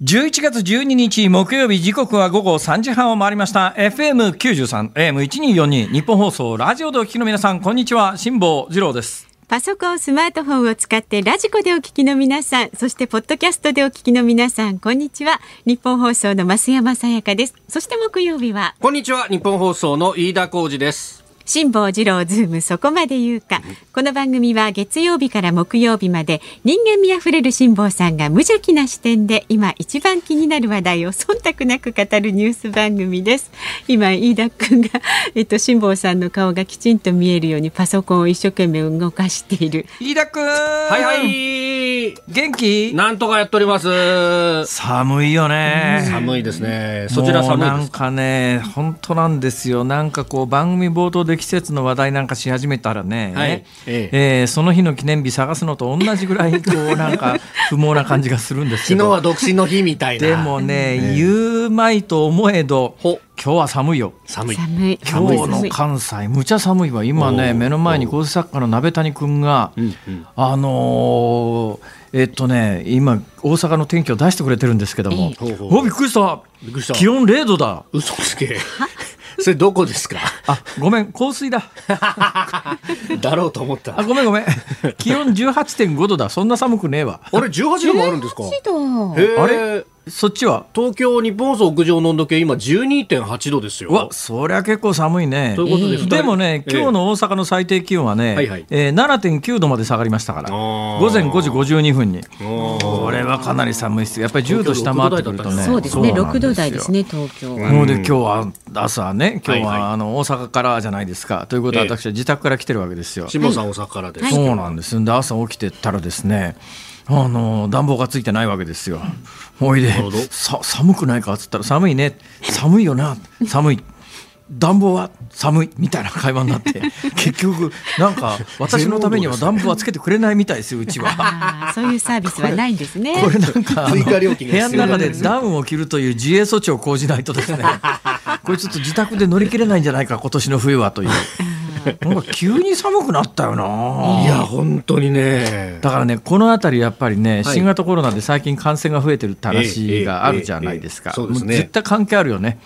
11月12日木曜日時刻は午後3時半を回りました。FM93 AM1242 日本放送ラジオでお聞きの皆さんこんにちは。辛坊治郎です。パソコン、スマートフォンを使ってラジコでお聞きの皆さん、そしてポッドキャストでお聞きの皆さん、こんにちは。日本放送の増山さやかです。そして木曜日は、こんにちは。日本放送の飯田浩二です辛坊治郎ズームそこまで言うか。この番組は月曜日から木曜日まで人間味あふれる辛坊さんが無邪気な視点で今一番気になる話題を忖度なく語るニュース番組です。今飯田くんが、えっと、辛坊さんの顔がきちんと見えるようにパソコンを一生懸命動かしている。飯田くんはいはい。元気？なんとかやっております。寒いよね。寒いですね。そちら寒いんです。かかね本当なんですよ。なんかこう番組冒頭で季節の話題なんかし始めたらね、はい。ええ。えーその日の記念日探すのと同じぐらいこうなんか 不毛な感じがするんですけど。昨日は独身の日みたいな。でもね、言うまいと思えどほ。今日は寒いよ。寒い。寒い。今日の関西むちゃ寒いわ今ね。目の前に構成作家の鍋谷君が、うんうん。あのーえっとね今大阪の天気を出してくれてるんですけども、おびっくりした。びっくりした。気温0度だ。嘘つけ それどこですか？あごめん香水だ。だろうと思った。あごめんごめん。気温18.5度だ。そんな寒くねえわ。あれ18度もあるんですか？あれ？そっちは？東京日本放送屋上の温度計今12.8度ですよ。うわそりゃ結構寒いね。ということで二人でもね、ええ。今日の大阪の最低気温はね、はいはい。えー7.9度まで下がりましたから、午前5時52分に、これはかなり寒いですよ、やっぱり10度下回ってくるとね、そうですね。なん6度台よですね、東京は。もうで今日は朝ね、今日はい。ははあの大阪からじゃないですか、ということはええ。私は自宅から来てるわけですよ。辛坊さん大阪からです、はいそうなんです。で朝起きてたらですねあの暖房がついてないわけですよ。ほいでるほどさ寒くないかっつったら寒いね寒いよな寒い暖房は寒いみたいな会話になって 結局なんか私のためには暖房はつけてくれないみたいですようちは。ああ、そういうサービスはないんですね。これなんかあの追加料金部屋の中ですダウンを着るという自衛措置を講じないとですねこれちょっと自宅で乗り切れないんじゃないか今年の冬はというなんか急に寒くなったよな。いや本当にね。だからねこの辺りやっぱりね、はい。新型コロナで最近感染が増えてるって話があるじゃないですか、絶対関係あるよね。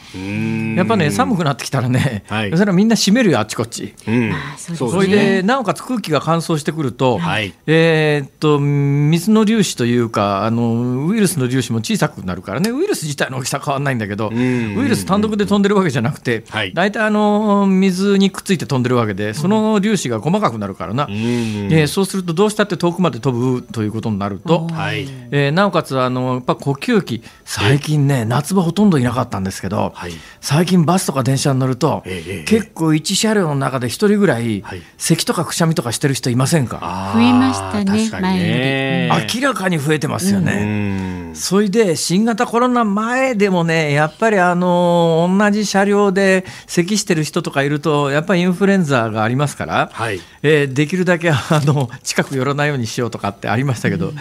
やっぱね寒くなってきたらね、はい。それはみんな閉めるよあっちこっち。うん。あそれね。でなおかつ空気が乾燥してくると、はい。えーっと水の粒子というかあのウイルスの粒子も小さくなるからね。ウイルス自体の大きさ変わらないんだけどウん。イルス単独で飛んでるわけじゃなくてはい。大体、あの水にくっついて飛んでるわけでその粒子が細かくなるからな、うんえーそうするとどうしたって遠くまで飛ぶということになると。はい。えーなおかつあのやっぱ呼吸器最近ね夏場ほとんどいなかったんですけど、はい。最近バスとか電車に乗ると、結構1車両の中で1人ぐらい、はい。咳とかくしゃみとかしてる人いませんか？増えましたね確かにね。明らかに増えてますようね。ん。それで新型コロナ前でもねやっぱりあの同じ車両で咳してる人とかいるとやっぱりインフルエンザがありますから、はい。えーできるだけあの近く寄らないようにしようとかってありましたけど、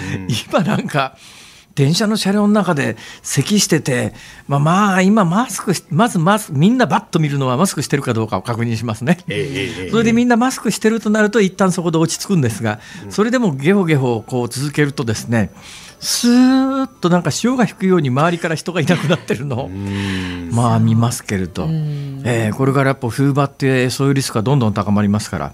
今なんか電車の車両の中で咳してて、まあ、まあ今マスクしまずマスみんなバッと見るのはマスクしてるかどうかを確認しますね。ええええそれでみんなマスクしてるとなると一旦そこで落ち着くんですが、それでもゲホゲホこう続けるとですねスーッとなんか潮が引くように周りから人がいなくなってるの。をまあ見ますけれど、えーこれからやっぱ冬場ってそういうリスクがどんどん高まりますから。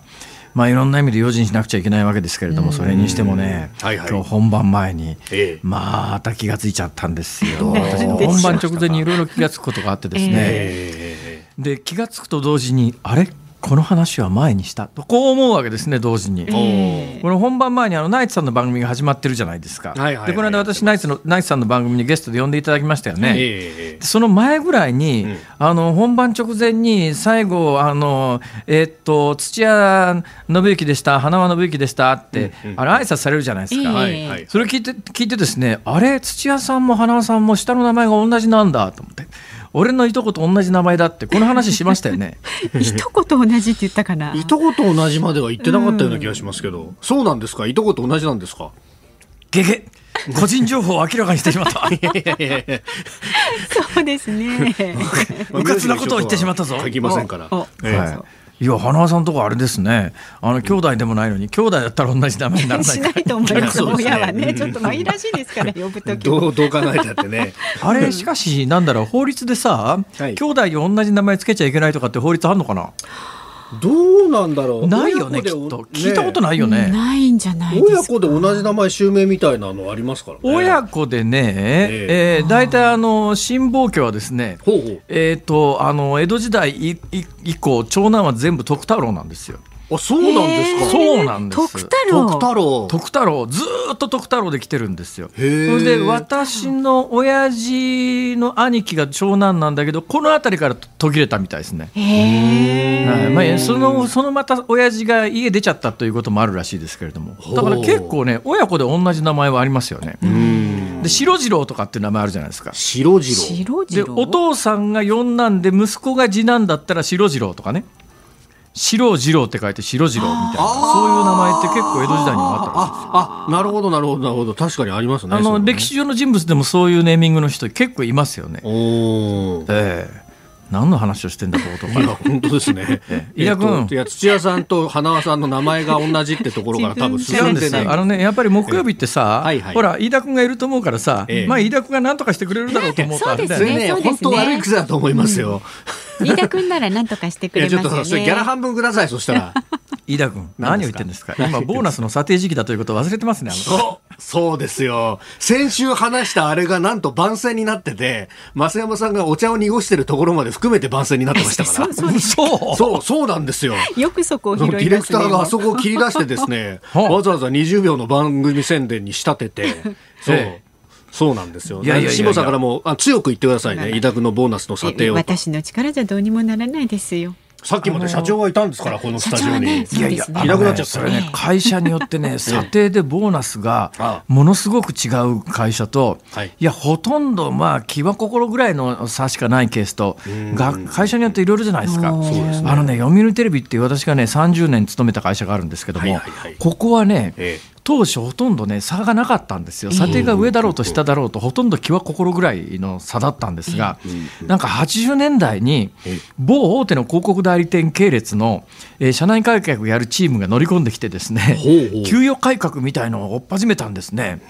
まあ、いろんな意味で用心しなくちゃいけないわけですけれども、それにしてもね、はいはい。今日本番前に、ええ。また気がついちゃったんですよ。う私も本番直前にいろいろ気がつくことがあってですね、え。で気がつくと同時にあれ？この話は前にした。とこう思うわけですね同時に。おこの本番前にあのナイツさんの番組が始まってるじゃないですか。はいはいはい。でこの間私ナイツのナイツさんの番組にゲストで呼んでいただきましたよね。ええ。その前ぐらいに、うん。あの本番直前に最後あの、えーっと土屋信之でした花輪信之でしたって、うんうん。あれ挨拶されるじゃないですか。ええはい。はい。それ聞いて聞いてですねあれ土屋さんも花輪さんも下の名前が同じなんだと思って俺のいとこと同じ名前だってこの話しましたよね。一言同じって言ったかな。いとこと同じまでは言ってなかったような気がしますけど、そうなんですか？いとこと同じなんですか？ゲゲ個人情報を明らかにしてしまった。そうですね。うかつなことを言ってしまったぞ書きませんから。ええはいいや花輪さんとこあれですね。あの兄弟でもないのに兄弟だったら同じ名前にならないしかないと思います。ね。親はね、ちょっと紛らわしいですから、呼ぶとき。どうどう考えたってね。あれしかしなんだろう法律でさ、はい。兄弟に同じ名前つけちゃいけないとかって法律あるのかな？どうなんだろう。ないよねきっ親子でと聞いたことないよねないんじゃないですか。親子で同じ名前襲名みたいなのありますからね。親子でね、ええー、大体あの新坊家はですねほうほう。えー、とあの江戸時代以降長男は全部徳太郎なんですよ。あ、そうなんですか？そうなんです徳太郎。徳太郎。徳太郎ずーっと徳太郎で来てるんですよ。それで私の親父の兄貴が長男なんだけどこの辺りから途切れたみたいですね。はいまあ、そのそのまた親父が家出ちゃったということもあるらしいですけれどもだから結構ね親子で同じ名前はありますよね。うん。で白次郎とかっていう名前あるじゃないですか。白次郎。で白次郎？お父さんが四男で息子が次男だったら白次郎とかね白次郎って書いて白次郎みたいなそういう名前って結構江戸時代にもあったあ、あ、なるほど、なるほど、なるほど。確かにありますね。あのね歴史上の人物でもそういうネーミングの人結構いますよね。おー。ええ何の話をしてんだといや、本当ですね。伊田君えっといや、土屋さんと花輪さんの名前が同じってところから 多分違進うんでない。よあのねやっぱり木曜日ってさ、ほら飯田君がいると思うからさ、ええまあ飯田君が何とかしてくれるだろうと思うとあれだよね。そうですね本当悪い癖だと思いますよ。飯田君なら何とかしてくれますよね。ちょっと、それギャラ半分ください、そしたら。飯田君何を言ってんですか？今ボーナスの査定時期だということを忘れてますねそう、そうですよ。先週話したあれがなんと番宣になってて、増山さんがお茶を濁してるところまで含めて番宣になってましたから。そうそうそうそう、そうなんですよ。よくそこをそ拾いますね。のディレクターがあそこを切り出してですね、はあわざわざ20秒の番組宣伝に仕立てて、そうええ。そうなんですよ。いやいやいやいや下さんからもあ強く言ってくださいね。委託のボーナスの査定えを。私の力じゃどうにもならないですよ。さっきまで社長がいたんですから、このスタジオに。社長はねいやいや、いなくなっちゃったそれね、会社によってね、査定でボーナスがあものすごく違う会社と、はいいや、ほとんど、まあ、気は心ぐらいの差しかないケースと、が会社によっていろいろじゃないですか。そうですあのね、読売テレビっていう私がね、30年勤めた会社があるんですけども、はいはいはいここはね、ええ当初ほとんどね差がなかったんですよ。査定が上だろうと下だろうとほとんど気は心ぐらいの差だったんですがなんか80年代に某大手の広告代理店系列の、えー社内改革をやるチームが乗り込んできてですね給与改革みたいのを追っ始めたんですね。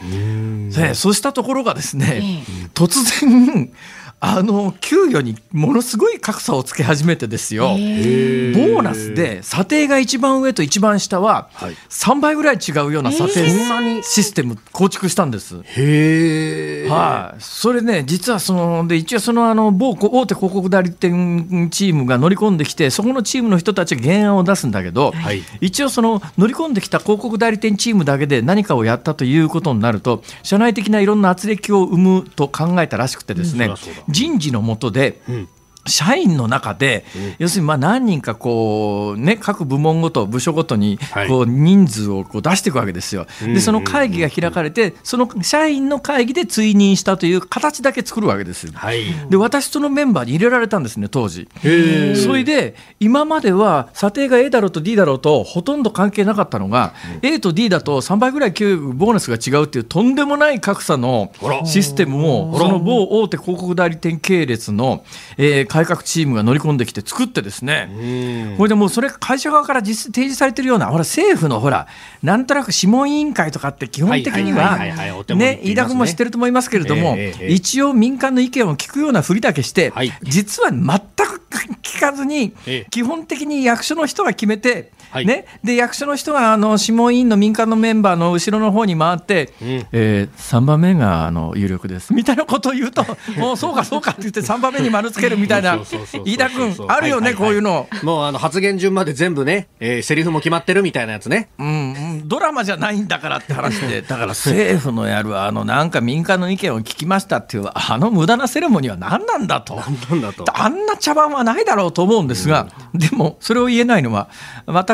でそうしたところがですね突然あの給与にものすごい格差をつけ始めてですよ。ボーナスで査定が一番上と一番下ははい3倍ぐらい違うような査定システム構築したんです。へえ。はい、それね実はそので一応そのあの某大手広告代理店チームが乗り込んできてそこのチームの人たちが原案を出すんだけど、はい一応その乗り込んできた広告代理店チームだけで何かをやったということになると社内的ないろんな圧力を生むと考えたらしくてですね、うん人事のもとで、うん。社員の中で、要するにまあ何人かこう、ね、各部門ごと部署ごとにはいこう人数をこう出していくわけですよ。でその会議が開かれてその社員の会議で追認したという形だけ作るわけです。はい。で私そのメンバーに入れられたんですね当時。それで今までは査定が A だろうと D だろうとほとんど関係なかったのが、A と D だと3倍ぐらい給与ボーナスが違うっていうとんでもない格差のシステムをその某大手広告代理店系列の、えー改革チームが乗り込んできて作ってですね、これでもうそれ会社側から実質提示されてるようなほら政府のほらなんとなく諮問委員会とかって基本的にはね。飯田君も知ってると思いますけれども、一応民間の意見を聞くようなふりだけして、はい。実は全く聞かずに、ええ。基本的に役所の人が決めてはい。ね、で役所の人があの諮問委員の民間のメンバーの後ろの方に回って、えー、3番目があの有力です。みたいなことを言うと もうそうかそうかって言って3番目に丸つけるみたいな飯田君あるよね、はいはいはい。こういうの。もうあの発言順まで全部ね、えー、セリフも決まってるみたいなやつね。うん。うん、ドラマじゃないんだからって話で、だから政府のやる、あのなんか民間の意見を聞きましたっていう、あの無駄なセレモニーは何なんだと。なんだと。あんな茶番はないだろうと思うんですが、でもそれを言えないのは、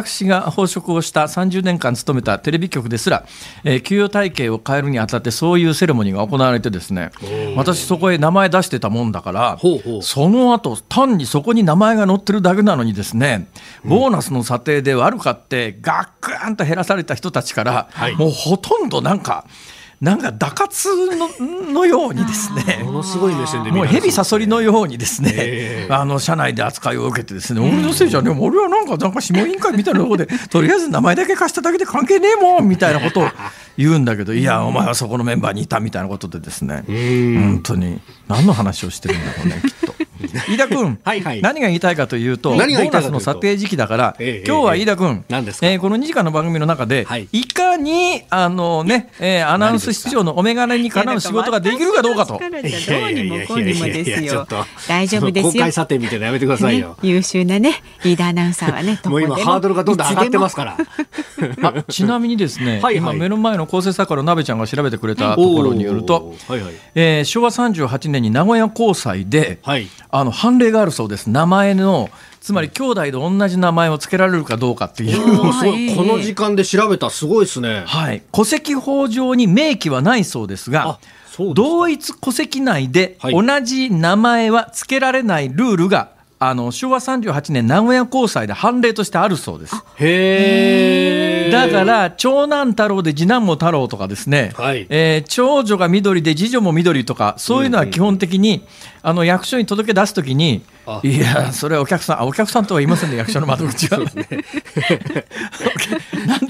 私が報職をした30年間勤めたテレビ局ですら、えー給与体系を変えるにあたって、そういうセレモニーが行われて、ですね私、そこへ名前出してたもんだからその後単にそこに名前が載ってるだけなのに、ですねボーナスの査定で悪かって、ガックーンと減らされた人たちから、はい。もうほとんどなんか、なんか、打活ののようにですね。ものすごい目線で見もう蛇サソリのようにですね、ええ。あの社内で扱いを受けてですね、俺のせいじゃねえ俺はなんかなんか諮問委員会みたいなところで とりあえず名前だけ貸しただけで関係ねえもんみたいなことを言うんだけど いやお前はそこのメンバーにいたみたいなことでですね。本当に。何の話をしてるんだろうねきっと。飯田君 はいはい何が言いたいかというとボーナスの査定時期だからええ今日は飯田君何ですか？えーこの2時間の番組の中ではいいかにあのねえーアナウンス室長のお眼鏡にかなう仕事ができるかどうかと。どうにもこ。大丈夫ですよ公開。査定みたいなのやめてくださいねよ。優秀なねリーダーアナウンサーはね。もう今ハードルがどんどん上がってますから。あちなみにですね、はいはい今目の前の構成作家の鍋ちゃんが調べてくれたところによると、はいはい。えー昭和38年に名古屋高裁で、はいあの判例があるそうです。名前のつまり兄弟で同じ名前を付けられるかどうかっていう。うええこの時間で調べたすごいですね。はい、戸籍法上に明記はないそうですが同一戸籍内ではい。同じ名前は付けられないルールが、あの昭和38年名古屋高裁で判例としてあるそうです。へえ。だから長男太郎で次男も太郎とかですね、はいえー長女が緑で次女も緑とかそういうのは基本的に、あの役所に届け出すときにあいやそれはお客さんあお客さんとは言いませんね役所の窓口は。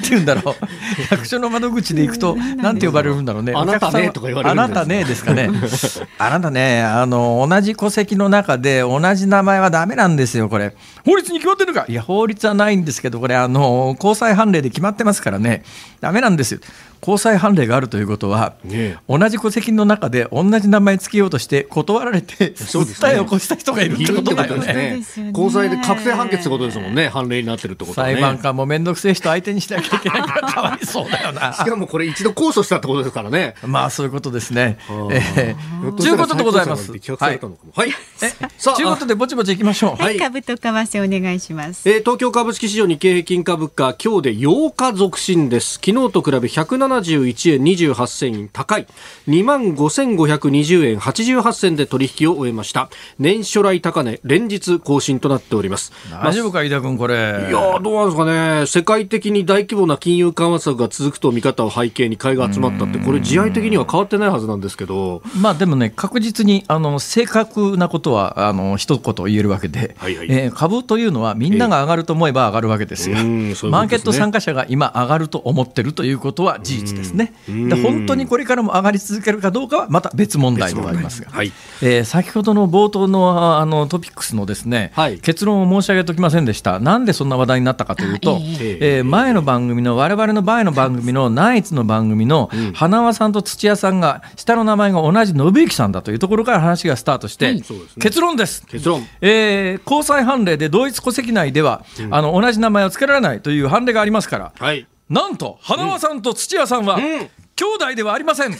て言うんだろう 役所の窓口で行くとなんて呼ばれるんだろうね。あなたねとか言われるんですあなたねですかね。あなたねあの同じ戸籍の中で同じ名前はダメなんですよこれ。法律に決まってるのか？いや法律はないんですけどこれあの高裁判例で決まってますからねダメなんですよ。高裁判例があるということは、ねえ同じ戸籍の中で同じ名前つけようとして断られて訴えを起こした人がいるってことだよね。ね高裁で確定判決ってことですもんね。判例になってるってことはね。裁判官も面倒くせえ人相手にしなきゃいけないからかわいそうだよな。しかもこれ一度控訴したってことですからね。まあそういうことですね。ーえー、ということでございます。はい。えさあということでぼちぼち行きましょう。はい株と為替お願いします。えー東京株式市場日経平均株価今日で8日続伸です昨日と比べ171円28銭高い2万5520円88銭で取引を終えました年初来高値連日更新となっております大丈夫か飯田君これ。いやーどうなんですかね、世界的に大規模な金融緩和策が続くと見方を背景に買いが集まったって、これ、試合的には変わってないはずなんですけど、まあでもね確実にあの正確なことはあの一言言えるわけで、はいはい。えー株というのはみんなが上がると思えば上がるわけですよ。うんそういうことですね。マーケット参加者が今上がると思ってるということは事実ですね。で本当にこれからも上がり続けるかどうかはまた別問題ではありますが、はい。えー先ほどの冒頭のあのトピックスのですね、はい。結論を申し上げておきませんでした。なんでそんな話題になったかというと、あえ。えー前の番組の我々の前の番組のナイツの番組の花輪さんと土屋さんが下の名前が同じ信之さんだというところから話がスタートして、結論です。結論、えー高裁判例で同一戸籍内では、あの同じ名前を付けられないという判例がありますから、はい、なんと花輪さんと土屋さんは、兄弟ではありません。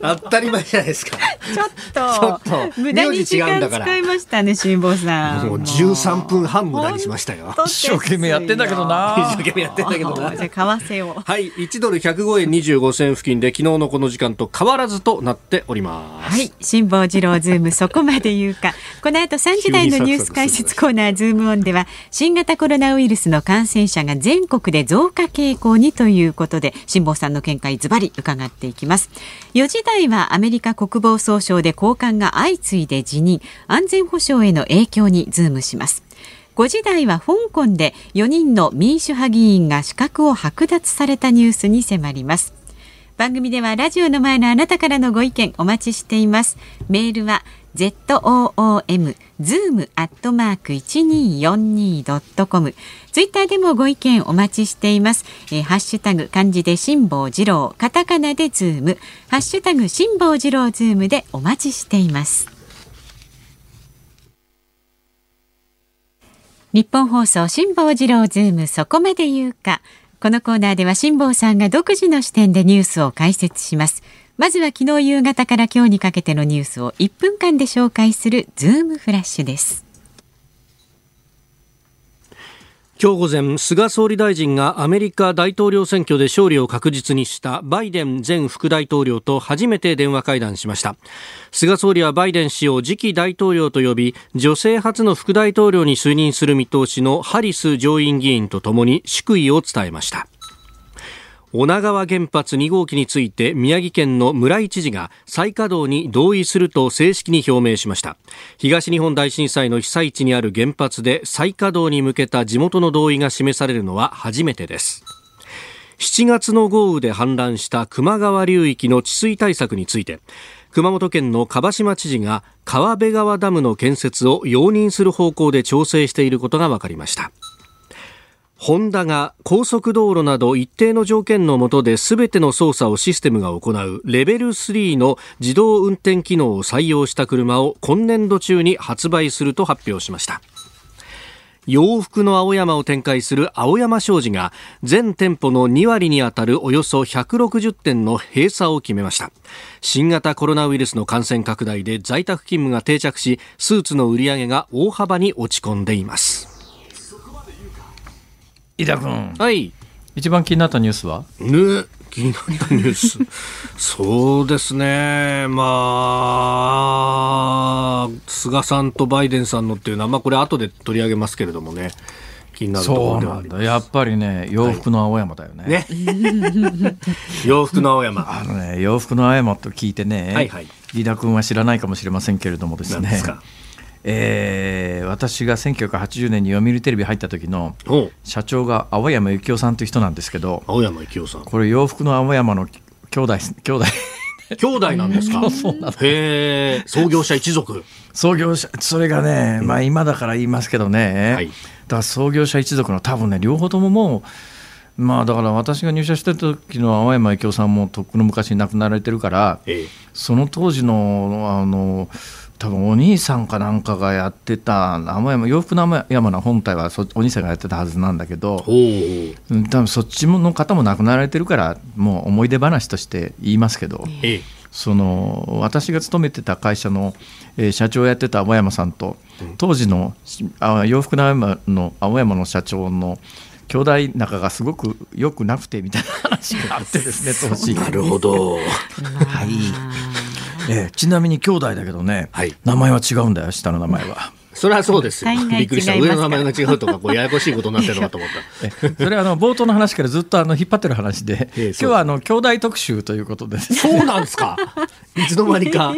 当たり前じゃないですか。ちょっちょっとと無駄に時間使いましたね辛坊さん。もう13分半無駄にしましたよ。一生懸命やってんだけどな。一生懸命やってんだけどな。じゃあ為替を。はい、1ドル105円25銭付近で昨日のこの時間と変わらずとなっております。はい。辛坊治郎ズームそこまで言うか。この後3時台のニュース解説コーナーズームオンでは新型コロナウイルスの感染者が全国で増加傾向にということで辛坊さんの見解ズバリ伺っていきます。4時台はアメリカ国防総省で高官が相次いで辞任、安全保障への影響にズームします。5時台は香港で4人の民主派議員が資格を剥奪されたニュースに迫ります。番組ではラジオの前のあなたからのご意見お待ちしています。メールは zoom zoom アットマーク一二四二ドットコム。ツイッターでもご意見お待ちしています、えー、ハッシュタグ漢字で辛坊治郎カタカナでズーム。ハッシュタグ辛坊治郎ズームでお待ちしています。ニッポン放送辛坊治郎ズームそこまで言うか。このコーナーでは辛坊さんが独自の視点でニュースを解説します。まずは昨日夕方から今日にかけてのニュースを1分間で紹介するズームフラッシュです。今日午前、菅総理大臣がアメリカ大統領選挙で勝利を確実にしたバイデン前副大統領と初めて電話会談しました。菅総理はバイデン氏を次期大統領と呼び、女性初の副大統領に就任する見通しのハリス上院議員とともに祝意を伝えました。女川原発2号機について宮城県の村井知事が再稼働に同意すると正式に表明しました。東日本大震災の被災地にある原発で再稼働に向けた地元の同意が示されるのは初めてです。7月の豪雨で氾濫した球磨川流域の治水対策について熊本県の蒲島知事が川辺川ダムの建設を容認する方向で調整していることが分かりました。ホンダが高速道路など一定の条件の下で全ての操作をシステムが行うレベル3の自動運転機能を採用した車を今年度中に発売すると発表しました。洋服の青山を展開する青山商事が全店舗の2割にあたるおよそ160店の閉鎖を決めました。新型コロナウイルスの感染拡大で在宅勤務が定着しスーツの売り上げが大幅に落ち込んでいます。井田君。はい。一番気になったニュースは？ね気になったニュース。そうですね。まあ菅さんとバイデンさんのっていうのはまあこれ後で取り上げますけれどもね。気になるところではやっぱりね洋服の青山だよね。はい、ね。洋服の青山。あのね洋服の青山と聞いてね、はいはい、飯田君は知らないかもしれませんけれどもですねえー、私が1980年に読売テレビ入った時の社長が青山幸男さんという人なんですけど青山幸男さん。これ洋服の青山の兄弟兄弟。兄弟なんですか？そうなのへえ創業者一族。創業者それがね、まあ今だから言いますけどね、はい、だから創業者一族の多分ね両方とももうまあだから私が入社した時の青山幸男さんもとっくの昔に亡くなられてるから、ええ、その当時のあの多分お兄さんかなんかがやってた青山洋服の青山の本体はそお兄さんがやってたはずなんだけど多分そっちの方も亡くなられてるからもう思い出話として言いますけど、ええ、その私が勤めてた会社の、えー、社長をやってた青山さんと当時のあ洋服の青山の青山の社長の兄弟仲がすごく良くなくてみたいな話があってですね 当時。なるほど、はいええ、ちなみに兄弟だけどね、はい、名前は違うんだよ下の名前は。それはそうですよ。びっくりした。上の名前が違うとか、こうややこしいことになってるのかと思った。それはあの冒頭の話からずっとあの引っ張ってる話で、今日はあの兄弟特集ということで、そうなんですか？いつの間にか。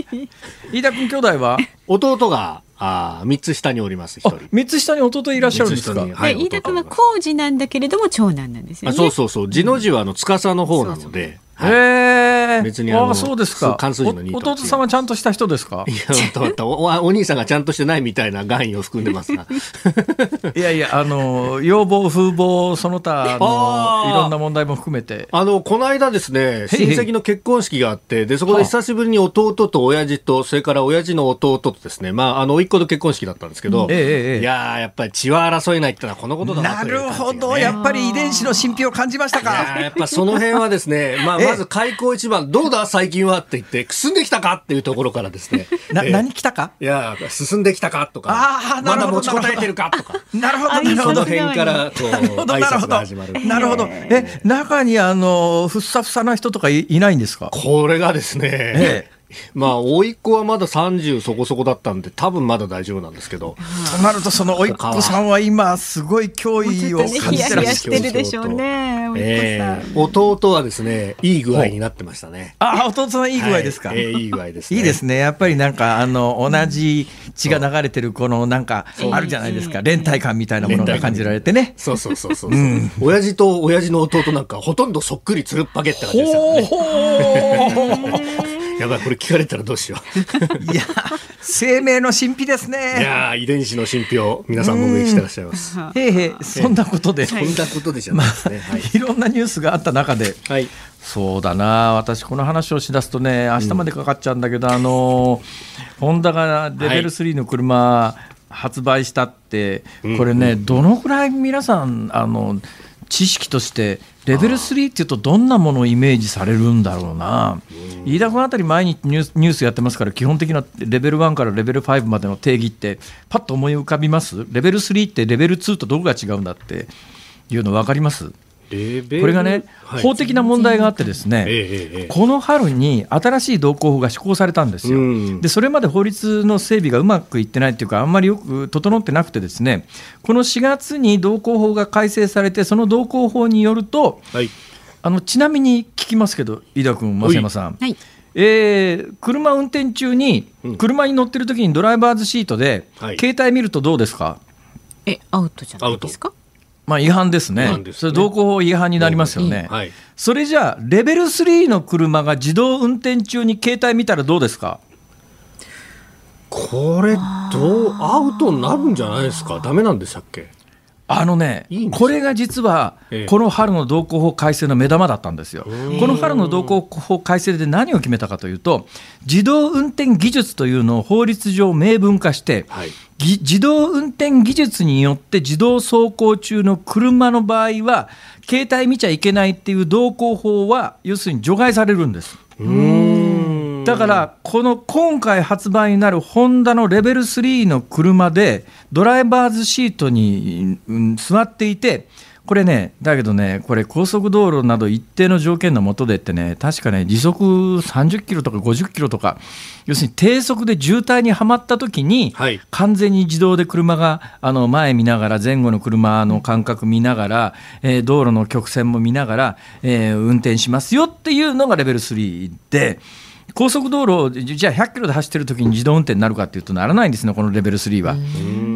飯田君兄弟は？弟があ三つ下におります一人。三つ下に弟いらっしゃるんですか？はい、飯田君は工事なんだけれども長男なんですよね。そうそうそう。字の字はあの司の方なので。へえ。別にあのそうですか。関数字の弟さんはちゃんとした人ですか？いやおお兄さんがちゃんとしてないみたいな願意を含んでますが。いやいやあの要望風貌その他のいろんな問題も含めて。あのこの間ですね親戚の結婚式があってでそこで久しぶりに弟と親父とそれから親父の弟とですねまああの甥っ子の結婚式だったんですけど、ええ、いややっぱり血は争えないってのはこのことだななるほどやっぱり遺伝子の神秘を感じましたか。やっぱその辺はですねまあま ず開口一番、どうだ最近はって言って、進んできたかっていうところからですね。な、何来たか？いや、進んできたかとか、あまだ持ちこたえてるかとか。なるほど、なるほど。その辺から、こう、挨拶が始まる。なるほど。え、中にあの、ふっさふさな人とかいないんですか？これがですね、ええまあ、甥いっ子はまだ30そこそこだったんで、多分まだ大丈夫なんですけど。となると、その甥っ子さんは今、すごい脅威を感じてらっしゃるでしょうね、えー、弟はですね、いい具合になってましたね。あ、弟さんいい具合ですか？はい、えー、いい具合です、ね、いいですね。やっぱりなんか、あの、同じ血が流れてる、この、なんか、あるじゃないですか。連帯感みたいなものが感じられてね。そうそうそうそう。うん、親父と親父の弟なんか、ほとんどそっくりつるっぱげって感じですよね。やばい、これ聞かれたらどうしよう。いや、生命の神秘ですね。いや遺伝子の神秘を皆さん目撃してらっしゃいます。へえへえ、そんなことで。そんなことでじゃないですね。まあ、い、ろんなニュースがあった中で。はい。そうだな、私この話をしだすとね、明日までかかっちゃうんだけど、うん、あの。ホンダがレベル3の車、発売したって、これね、どのくらい皆さん、あの。知識としてレベル3っていうとどんなものをイメージされるんだろうな。飯田君あたり毎日ニュースやってますから基本的なレベル1からレベル5までの定義ってパッと思い浮かびます？レベル3ってレベル2とどこが違うんだっていうの分かります？これがね、法的な問題があってですね、この春に新しい道交法が施行されたんですよ、でそれまで法律の整備がうまくいってないっていうか、あんまりよく整ってなくて、ですねこの4月に道交法が改正されて、その道交法によると、はい、あのちなみに聞きますけど、飯田君、増山さん。はい。えー、車運転中に、車に乗ってる時にドライバーズシートで、携帯見るとどうですか？えアウトじゃないですか？まあ、違反ですね、すね。それ、道交法違反になりますよね、はい、それじゃあ、レベル3の車が自動運転中に携帯見たらどうですか？これ、どう、アウトになるんじゃないですか、だめなんでしたっけ？あのね、これが実は、この春の道交法改正の目玉だったんですよ。この春の道交法改正で何を決めたかというと、自動運転技術というのを法律上明文化して、はい、自動運転技術によって自動走行中の車の場合は、携帯見ちゃいけないっていう道交法は、要するに除外されるんです。だからこの今回発売になるホンダのレベル3の車でドライバーズシートに、座っていてこれね、だけどね、これ、高速道路など一定の条件のもとでってね、確かね、時速30キロとか50キロとか、要するに低速で渋滞にはまった時に、はい、完全に自動で車があの前見ながら、前後の車の間隔見ながら、えー、道路の曲線も見ながら、えー、運転しますよっていうのがレベル3で。高速道路、じゃあ100キロで走ってる時に自動運転になるかっていうとならないんですね、このレベル3は。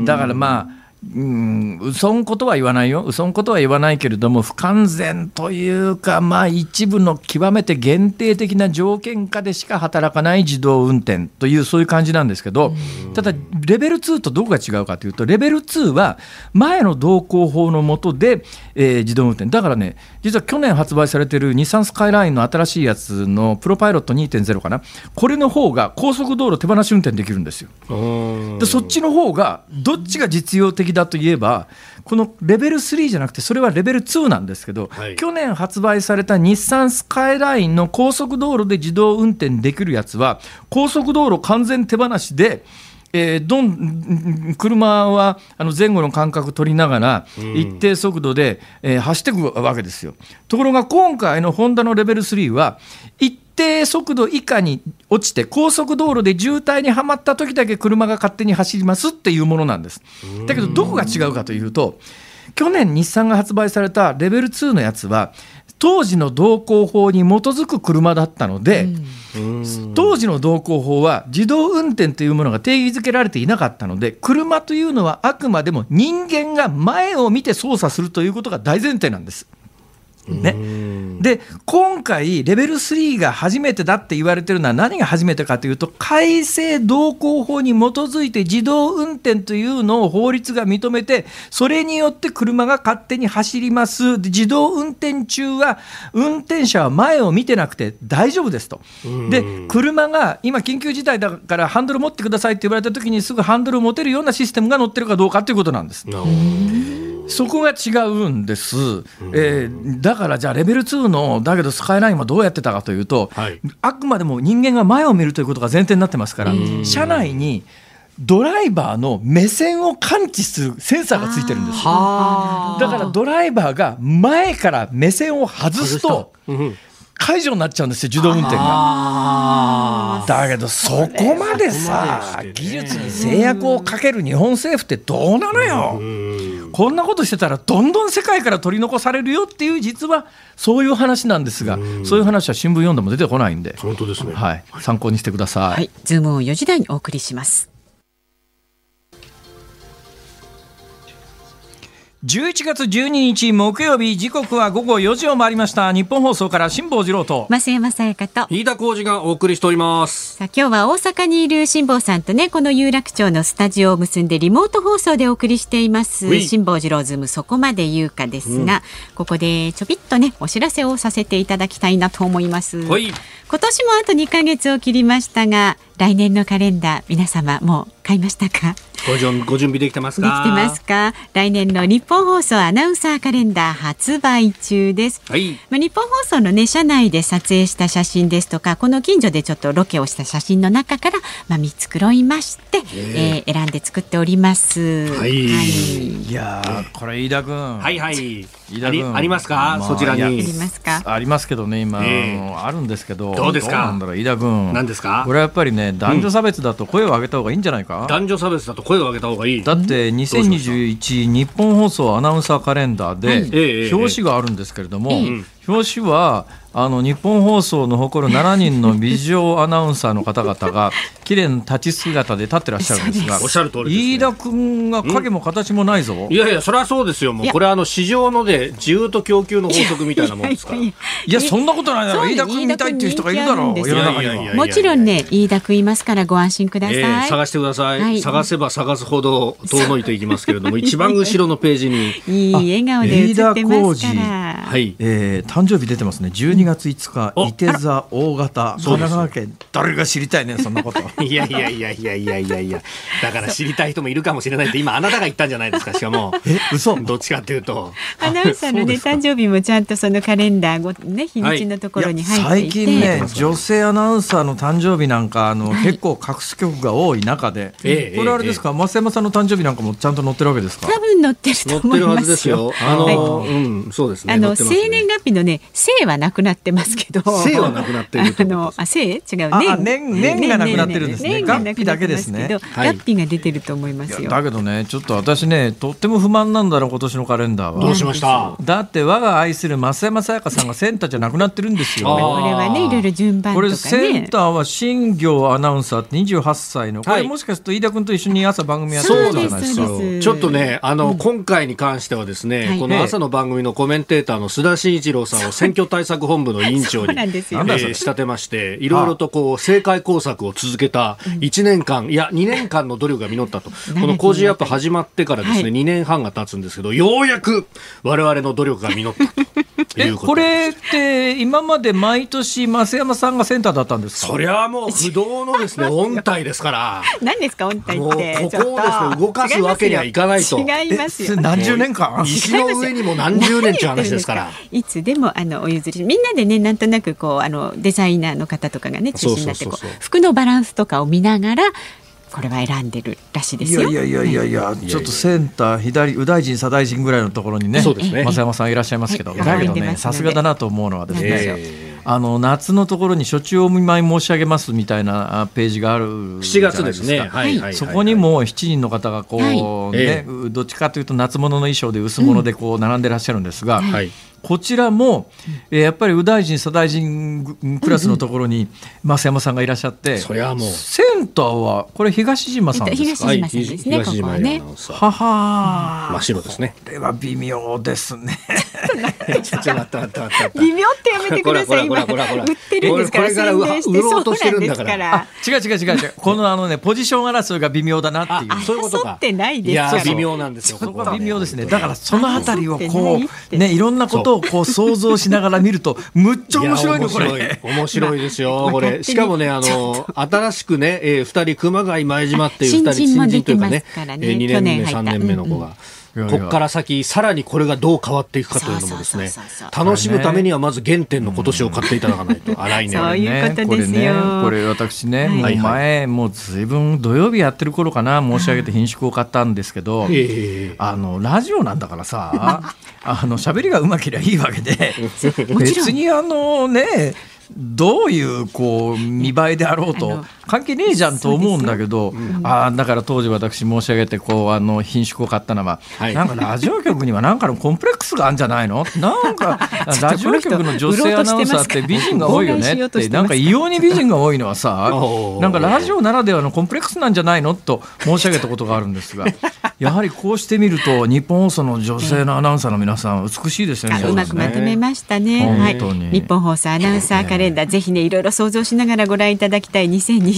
だからまあうん、嘘んことは言わないよ、嘘んことは言わないけれども、不完全というか、まあ、一部の極めて限定的な条件下でしか働かない自動運転という、そういう感じなんですけど、ただ、レベル2とどこが違うかというと、レベル2は前の道交法の下で、えー、自動運転、だからね、実は去年発売されている日産スカイラインの新しいやつのプロパイロット2.0かな、これの方が高速道路手放し運転できるんですよ。でそっちの方がどっちが実用的だといえば、このレベル3じゃなくて、それはレベル2なんですけど、はい、去年発売された日産スカイラインの高速道路で自動運転できるやつは、高速道路完全手放しで、えー、どん車はあの前後の間隔取りながら、一定速度で、えー、走っていくわけですよ。ところが今回のホンダのレベル3は、一定速度以下に落ちて高速道路で渋滞にはまった時だけ車が勝手に走りますっていうものなんです。だけどどこが違うかというと去年日産が発売されたレベル2のやつは当時の道交法に基づく車だったので、当時の道交法は自動運転というものが定義づけられていなかったので車というのはあくまでも人間が前を見て操作するということが大前提なんです。ね、で今回、レベル3が初めてだって言われてるのは何が初めてかというと改正道交法に基づいて自動運転というのを法律が認めてそれによって車が勝手に走ります。自動運転中は運転者は前を見てなくて大丈夫ですと。で車が今緊急事態だからハンドル持ってくださいって言われた時にすぐハンドル持てるようなシステムが乗ってるかどうかということなんです。そこが違うんです、えー、だからじゃあ、レベル2の、だけどスカイラインはどうやってたかというと、はい、あくまでも人間が前を見るということが前提になってますから、車内にドライバーの目線を感知するセンサーがついてるんです。だからドライバーが前から目線を外すと、解除になっちゃうんですよ、自動運転が。だけどそこまでさ、ね。技術に制約をかける日本政府ってどうなのよ。こんなことしてたらどんどん世界から取り残されるよっていう実はそういう話なんですが、そういう話は新聞読んでも出てこないんで、本当ですね。はい、参考にしてください。はい、ズームを4時台にお送りします。11月12日木曜日時刻は午後4時を回りました日本放送から辛坊治郎と増山さやかと。飯田浩二がお送りしております。さあ今日は大阪にいる辛坊さんとねこの有楽町のスタジオを結んでリモート放送でお送りしています辛坊治郎ズームそこまで言うかですが、ここでちょびっとねお知らせをさせていただきたいなと思いますはい。今年もあと2ヶ月を切りましたが来年のカレンダー皆様もう買いましたか？ご準ご準備できてますできか。てますか？来年の日本放送アナウンサーカレンダー発売中です。はい。まあ、日本放送のね社内で撮影した写真ですとかこの近所でちょっとロケをした写真の中から、まあ、見繕いまして、えー選んで作っております。はい。い。やーこれ飯田君。はいはい。飯田君。ありありますか、まあそちらいやあにり。ますか？ありますけどね今、ええ。あるんですけど。どうですか？なんだろう飯田君。何ですか？これはやっぱりね男女差別だと声を上げた方がいいんじゃないか、男女差別だと声を上げた方がいい。だって2021日本放送アナウンサーカレンダーで、表紙があるんですけれども、表紙はあの日本放送の誇る7人の美女アナウンサーの方々が 綺麗な立ち姿で立ってらっしゃるんですがおっしゃる通りですね。飯田君が影も形もないぞ。いやいや、それはそうですよ。もいうや。これはあの市場ので需要と供給の法則みたいなもんですから。いやいいや。そんなことないだろ飯田君見たいっていう人がいるだろう。世の中には。もちろんね飯田君いますからご安心ください。えー探してください、はい。探せば探すほど遠のいていきますけれども 一番後ろのページに。いい笑顔で映ってますから。はい。えー誕生日出てますね。12月5日お伊手座大型。神奈川県。誰が知りたいねそんなこと。いやいやいやいやいやいや。いやだから知りたい人もいるかもしれないって今あなたが言ったんじゃないですかしかも。え嘘？どっちかっていうと。アナウンサーのね誕生日もちゃんとそのカレンダーごね日にちのところに入っていて、最近ね女性アナウンサーの誕生日なんかあの、結構隠す曲が多い中で、ええこれあれですか、増山さんの誕生日なんかもちゃんと載ってるわけですか？多分載ってると思い乗ってるはますよずですよ。あの、はい。うんそうですね。あの生年月日のね生はなくなってますけど。生はなくなっているってあことのあ生違う。あ年あ年？年がなくなってるんですね。月日だけですね。はい。月日が出てると思いますよ。だけどねちょっと私ねとっても不満なんだろう今年のカレンダーは。どうしました？だって我が愛する増山さやかさんがセンターじゃなくなってるんですよ。これはねいろいろ順番ことれかね。センターは新業アナウンサーって28歳のこれはいもしかすると飯田君と一緒に朝番組やってるじゃないですか。ちょっとね、あの、今回に関してはですね、はい。この朝の番組のコメンテーターの須田慎一郎さんを選挙対策本部の委員長に、仕立てまして、いろいろとこう、政界工作を続けた1年間、いや、2年間の努力が実ったと。この工事アップ始まってからですね、はい。2年半が経つんですけど、ようやく我々の努力が実ったと。いえうこれって今まで毎年増山さんがセンターだったんですか？そりゃもう不動のですね、音体ですから。何ですか音体って。ここをですね動かすわけにはいかないと。違いますよ。何十年間？石の上にも何十年っていう話ですから。いつでもあのお譲りみんなでねなんとなくこうあのデザイナーの方とかがね中心になって服のバランスとかを見ながらこれは選んでるらしいですよ。いやいやいやいやいや、ちょっとセンター左右大臣左大臣ぐらいのところにねそうですね。増山さんいらっしゃいますけど、はい。だけどねさすがだなと思うのはですね、えあの夏のところに初中お見舞い申し上げますみたいなあページがあるじ7ゃない月ですね。かはいはいはい。そこにも7人の方がこう、はい。ねえどっちかというと夏物の衣装で薄物でこう並んでらっしゃるんですが、はい。こちらも、えーやっぱり右大臣、左大臣クラスのところに増山さんがいらっしゃって、それはもうセンターはこれ東島さんですか？東島さんですね、はい東島ここはねはは真っ白ですね。これは微妙ですね。ちょっと待って待って待って待って。微妙ってやめてください今ほらほらほらほら売ってるんですからこれから宣伝して売ろうとしてるんだからそうなんです違う違う違う違う。このあのねポジション争いが微妙だなっていうあ。そういうことか。争ってないですいやそうそう微妙なんですよ。そこはこは微妙ですね。だからそのあたりをこうねいろんなことをこう想像しながら見るとむっちゃ面白いのこや面白い。れ。面白いですよ、まあこれ。しかもね、あの、新しくね、えー、二人、熊谷前島っていう二人、新人も新人というかねねえー、2去年目、年入った。3年目の子が。こっから先、さらにこれがどう変わっていくかというのもですね楽しむためにはまず原点の今年を買っていただかないと、あ来年はそういうことこれですよ。ね、これ私ね、はい。もう前、もうずいぶん土曜日やってる頃かな、申し上げて品種を買ったんですけど、ええあのラジオなんだからさ、あの喋りがうまけりゃいいわけで、別にあのね、どういうこう見栄えであろうと関係ねえじゃんと思うんだけど、あだから当時私申し上げてこうあの品種を買ったのは、はい、なんかラジオ局にはなんかのコンプレックスがあるんじゃないの？なんかラジオ局の女性アナウンサーって美人が多いよねってなんか異様に美人が多いのはさ なんかラジオならではのコンプレックスなんじゃないの？と申し上げたことがあるんですが やはりこうしてみると日本放送の女性のアナウンサーの皆さん美しいですね。うまくまとめましたね。はい、日本放送アナウンサーカレンダー、ぜひねいろいろ想像しながらご覧いただきたい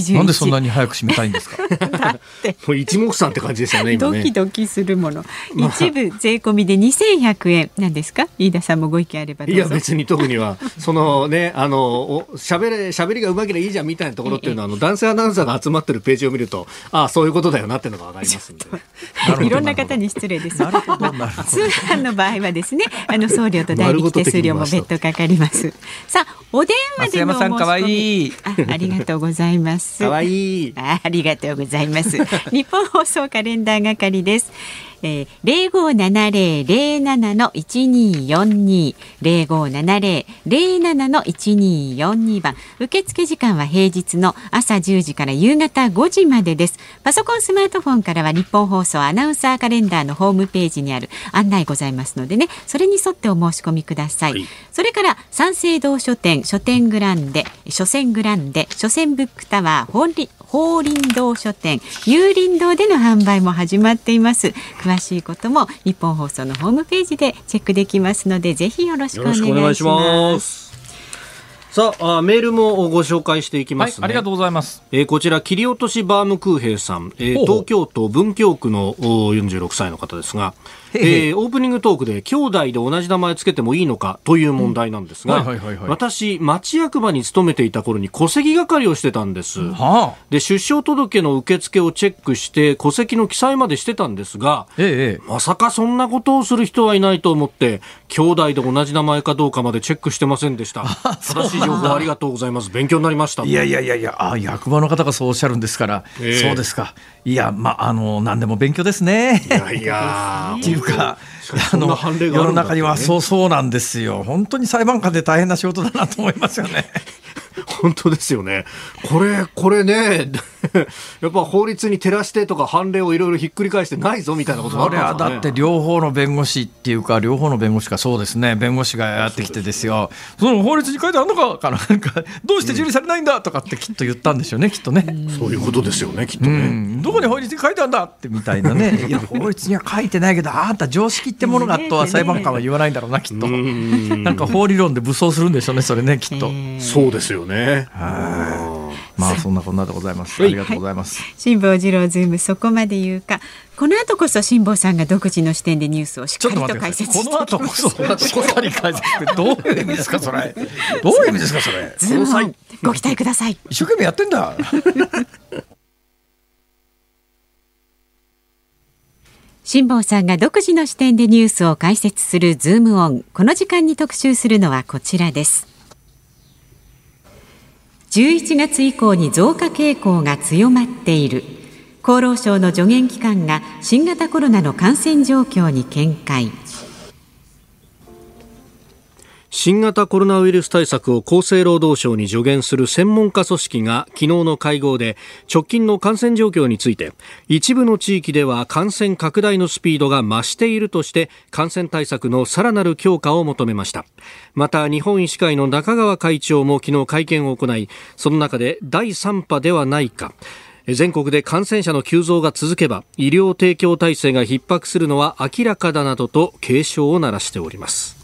2021。なんでそんなに早く締めたいんですか？だってもう一目散って感じですよね。ドキドキするもの。一部税込みで2100円なんですか？飯田さんもご意見あればいや別に特にはそのねあの喋れ喋りがうまければいいじゃんみたいなところっていうのはあの男性アナウンサーが集まってるページを見るとああそういうことだよなっていうのがわかりますんで。いろんな方に失礼です。通販の場合はですね、あの送料と代引手数料も別途かかります。さあ、お電話での申し込みあ、ありがとうございます。可愛いあ。ありがとうございます。日本放送カレンダー係です。えー、0570-07の1242 0570-07の1242番。受付時間は平日の朝10時から夕方5時までです。パソコンスマートフォンからは日本放送アナウンサーカレンダーのホームページにある案内ございますのでね。それに沿ってお申し込みください、はい、それから三省堂書店書店グランデ書店グランデ書店ブックタワー本法林堂書店有林堂での販売も始まっています。詳しいことも日本放送のホームページでチェックできますのでぜひよろしくお願いします。さあメールもご紹介していきます、ね。はい、ありがとうございます、えー、こちら切り落としバームクーヘイさん、えー、東京都文京区の46歳の方ですがえー、オープニングトークで兄弟で同じ名前つけてもいいのかという問題なんですが、私町役場に勤めていた頃に戸籍係をしてたんです、はあ、で出生届の受付をチェックして戸籍の記載までしてたんですが、ええ、まさかそんなことをする人はいないと思って兄弟で同じ名前かどうかまでチェックしてませんでした。正しい情報ありがとうございます。勉強になりました。いやいやいやいやあ役場の方がそうおっしゃるんですから、えー、そうですか。いやまああの何でも勉強ですね。いやいやっていうか。あの世の中にはそうそうなんですよ。本当に裁判官で大変な仕事だなと思いますよね。本当ですよね。これ、これね、やっぱ法律に照らしてとか判例をいろいろひっくり返してないぞみたいなことそれはだって両方の弁護士っていうか、両方の弁護士かそうですね、弁護士がやってきてですよ、その法律に書いてあるのかかなんか、どうして受理されないんだとかってきっと言ったんでしょうね、きっとね。そういうことですよね、きっとね。どこに法律に書いてあるんだってみたいなね、いや、法律には書いてないけど、あんた常識ってものがとは裁判官は言わないんだろうな、きっと。なんか法理論で武装するんでしょうね、それね、きっと。そうですよね。まあそんなこんなでございます。ありがとうございます。辛坊治郎ズームそこまで言うか。この後こそ辛坊さんが独自の視点でニュースをしっかりと解説この後こそしっかり解説ってどういう意味ですかそれ。どういう意味ですかそれ。ズームご期待ください。一生懸命やってんだ。辛坊さんが独自の視点でニュースを解説するズームオン。この時間に特集するのはこちらです。11月以降に増加傾向が強まっている。厚労省の助言機関が新型コロナの感染状況に見解。新型コロナウイルス対策を厚生労働省に助言する専門家組織が昨日の会合で直近の感染状況について一部の地域では感染拡大のスピードが増しているとして感染対策のさらなる強化を求めました。また日本医師会の中川会長も昨日会見を行いその中で第3波ではないか。全国で感染者の急増が続けば医療提供体制が逼迫するのは明らかだなどと警鐘を鳴らしております。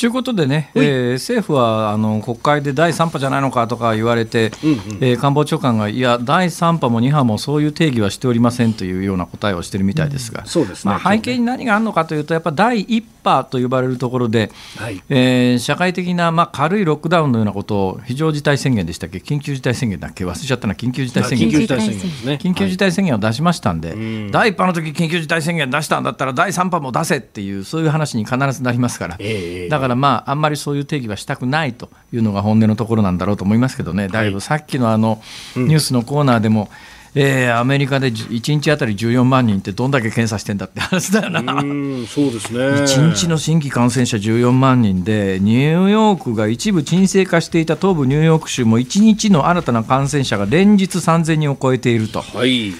ということでね、えー、政府はあの国会で第3波じゃないのかとか言われて、うんうん、えー、官房長官が、いや、第3波も2波もそういう定義はしておりませんというような答えをしているみたいですが、そうですね、まあ、背景に何があるのかというと、やっぱ第1波と呼ばれるところで、はい、えー、社会的な、まあ、軽いロックダウンのようなことを、非常事態宣言でしたっけ、緊急事態宣言だっけ、忘れちゃったな、緊急事態宣言。緊急事態宣言ですね。緊急事態宣言を出しましたんで、はい、第1波の時緊急事態宣言出したんだったら、第3波も出せっていう、そういう話に必ずなりますから、えー、だからまあ、あんまりそうそういう定義はしたくないというのが本音のところなんだろうと思いますけどね、だいぶさっきのあのニュースのコーナーでも、えー、アメリカで1日あたり14万人ってどんだけ検査してんだって話だよな。うんそうですね。1日の新規感染者14万人で、ニューヨークが一部沈静化していた東部ニューヨーク州も1日の新たな感染者が連日3000人を超えていると。はい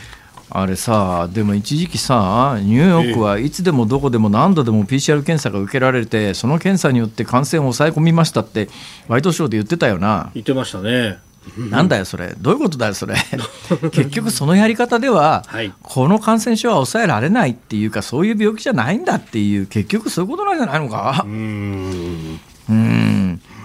あれさ、でも一時期さ、ニューヨークはいつでもどこでも何度でも PCR 検査が受けられて、その検査によって感染を抑え込みましたって、ワイドショーで言ってたよな。言ってましたねなんだよ、それ、どういうことだよ、それ。結局、そのやり方では、はいこの感染症は抑えられないっていうか、そういう病気じゃないんだっていう、結局そういうことなんじゃないのか？うんうん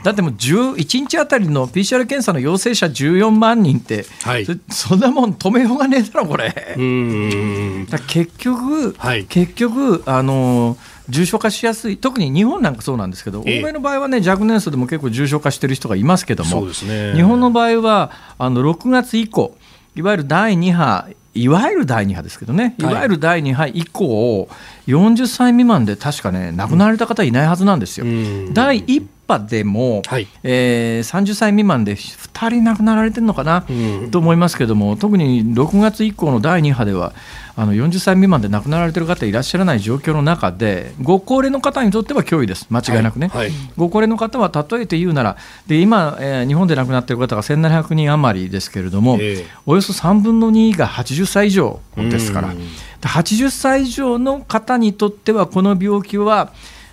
だってもう10 1日あたりの PCR 検査の陽性者14万人って、はい。そそんなもん止めようがねえだろ、これ。うん。結局、はい。結局あの重症化しやすい。特に日本なんかそうなんですけど、ええ。欧米の場合はね若年層でも結構重症化してる人がいますけどそうも、ですね日本の場合はあの6月以降いわゆる第2波いわゆる第2波ですけどね、いはい。わゆる第2波以降40歳未満で確かね亡くなられた方いないはずなんですよ。うん。第1波でも、はい。えー30歳未満で2人亡くなられてるのかな、うん。と思いますけども特に6月以降の第2波ではあの40歳未満で亡くなられてる方いらっしゃらない状況の中でご高齢の方にとっては脅威です。間違いなくね、はい。はい。ご高齢の方は例えて言うならで今、えー日本で亡くなっている方が1700人余りですけれども、ええ。およそ3分の2が80歳以上ですから、うん。で80歳以上の方にとってはこの病気は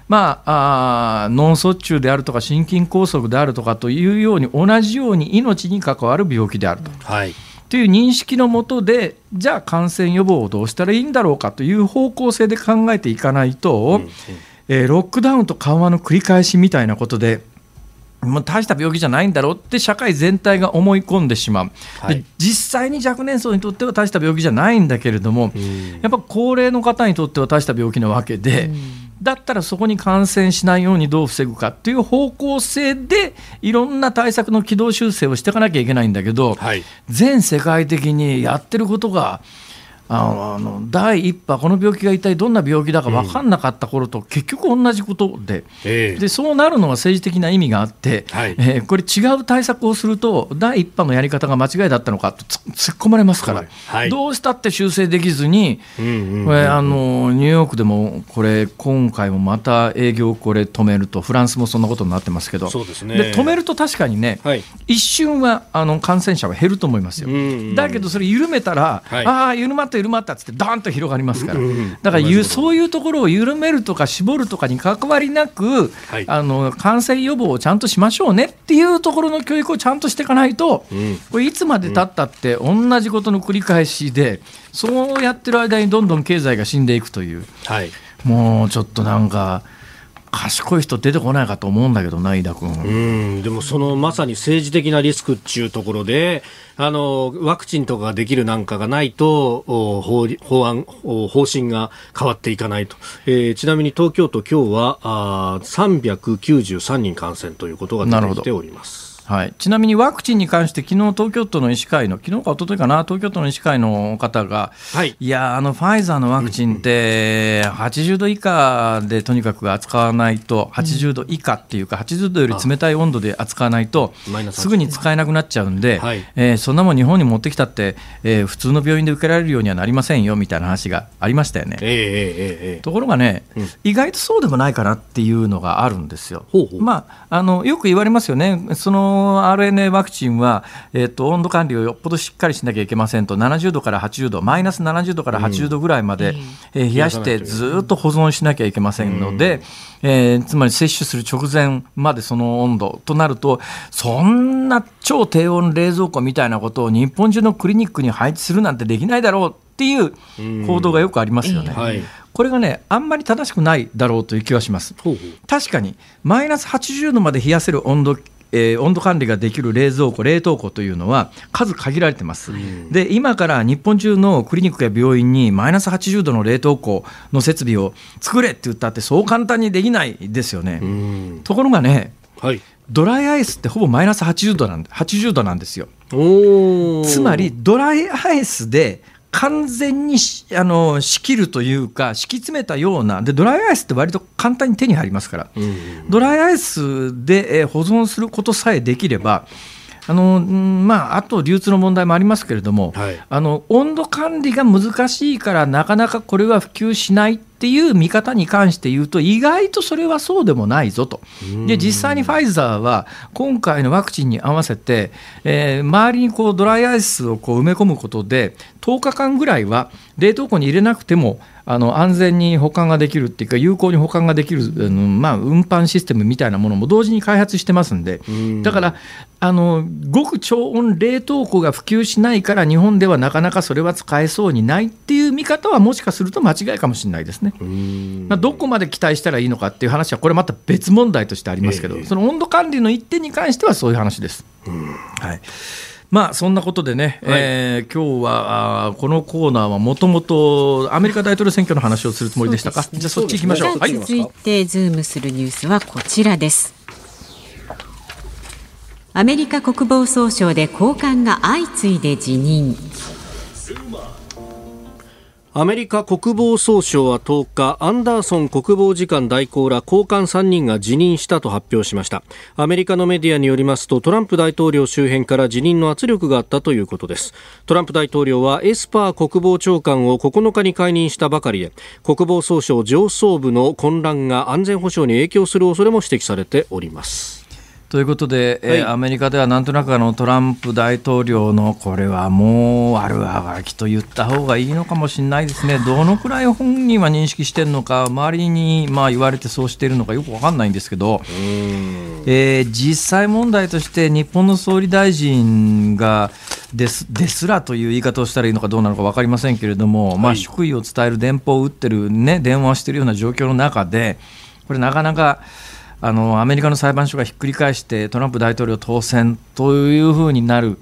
まあ、あー脳卒中であるとか心筋梗塞であるとかというように同じように命に関わる病気であると。はいという認識のもとでじゃあ感染予防をどうしたらいいんだろうかという方向性で考えていかないと、えーロックダウンと緩和の繰り返しみたいなことでもう大した病気じゃないんだろうって社会全体が思い込んでしまう、はい。で実際に若年層にとっては大した病気じゃないんだけれども、ん。やっぱ高齢の方にとっては大した病気なわけで、だったらそこに感染しないようにどう防ぐかっていう方向性でいろんな対策の軌道修正をしていかなきゃいけないんだけど、はい。全世界的にやってることがあのあの第一波この病気が一体どんな病気だか分かんなかった頃と結局同じことで。ええ。でそうなるのは政治的な意味があって、はい。えーこれ違う対策をすると第一波のやり方が間違いだったのかとつ突っ込まれますから、はい。どうしたって修正できずに、うんうんこれあのニューヨークでもこれ今回もまた営業をこれ止めるとフランスもそんなことになってますけど。そうですね。で止めると確かにね、はい。一瞬はあの感染者は減ると思いますよ。うんうんだけどそれ緩めたら、はい。ああ緩まった緩まったっつってドーンと広がりますから、だからそういうところを緩めるとか絞るとかに関わりなく、はい。あの感染予防をちゃんとしましょうねっていうところの教育をちゃんとしていかないと、うん。これいつまでたったって同じことの繰り返しで、そうやってる間にどんどん経済が死んでいくという。はい。もうちょっとなんか賢い人出てこないかと思うんだけどな飯田君。うんでもそのまさに政治的なリスクっていうところであのワクチンとかができるなんかがないと法法案方針が変わっていかないと、えーちなみに東京都今日はあ393人感染ということが出てきております。はい、ちなみにワクチンに関して、昨日東京都の医師会の、昨日か一昨日かな、東京都の医師会の方が、はい。いや、あのファイザーのワクチンって、80度以下でとにかく扱わないと、80度以下っていうか、80度より冷たい温度で扱わないとすぐに使えなくなっちゃうんで、はい。えーそんなもん日本に持ってきたって、えー普通の病院で受けられるようにはなりませんよみたいな話がありましたよね。ええええええところがね、うん。意外とそうでもないかなっていうのがあるんですよ。ほうほう。まあ、あのよく言われますよね、その RNA ワクチンは、えっと温度管理をよっぽどしっかりしなきゃいけませんと、70度から80度、マイナス70度から80度ぐらいまで、えー冷やしてずっと保存しなきゃいけませんので、えーつまり接種する直前までその温度となると、そんな超低温冷蔵庫みたいなことを日本中のクリニックに配置するなんてできないだろうっていう報道がよくありますよね。はい。これがね、あんまり正しくないだろうという気はします。確かに、マイナス80度まで冷やせる温度、えー温度管理ができる冷蔵庫、冷凍庫というのは数限られてます。で、今から日本中のクリニックや病院にマイナス80度の冷凍庫の設備を作れって言ったって、そう簡単にできないですよね。うんところがね、はいドライアイスってほぼマイナス80度なんで80度なんですよ。つまりドライアイスで完全にしあの仕切るというか敷き詰めたようなでドライアイスって割と簡単に手に入りますから、うんドライアイスでえー保存することさえできればあのまあ、あと流通の問題もありますけれども、はい、あの温度管理が難しいからなかなかこれは普及しないっていう見方に関して言うと意外とそれはそうでもないぞと。で実際にファイザーは今回のワクチンに合わせて、えー、周りにこうドライアイスをこう埋め込むことで10日間ぐらいは冷凍庫に入れなくてもあの安全に保管ができるっていうか有効に保管ができる、あのまあ、運搬システムみたいなものも同時に開発してますんで。だからあの極超温冷凍庫が普及しないから日本ではなかなかそれは使えそうにないっていう見方はもしかすると間違いかもしれないですね。まあ、どこまで期待したらいいのかっていう話はこれまた別問題としてありますけど、えー、その温度管理の一点に関してはそういう話です。はいまあそんなことでね、はい、えー、今日はあこのコーナーはもともとアメリカ大統領選挙の話をするつもりでしたか？じゃあそっち行きましょう。はい、続いてズームするニュースはこちらです。アメリカ国防総省で高官が相次いで辞任。アメリカ国防総省は10日アンダーソン国防次官代行ら高官3人が辞任したと発表しました。アメリカのメディアによりますとトランプ大統領周辺から辞任の圧力があったということです。トランプ大統領はエスパー国防長官を9日に解任したばかりで国防総省上層部の混乱が安全保障に影響する恐れも指摘されております。ということで、はい、えー、アメリカではなんとなくあのトランプ大統領のこれはもう悪あがきと言った方がいいのかもしれないですね、どのくらい本人は認識してるのか、周りにまあ言われてそうしているのかよく分かんないんですけど、えー、実際問題として日本の総理大臣がですですらという言い方をしたらいいのかどうなのか分かりませんけれども、はい、まあ、祝意を伝える電報を打ってる、ね、電話をしているような状況の中で、これなかなか。あのアメリカの裁判所がひっくり返してトランプ大統領当選というふうになる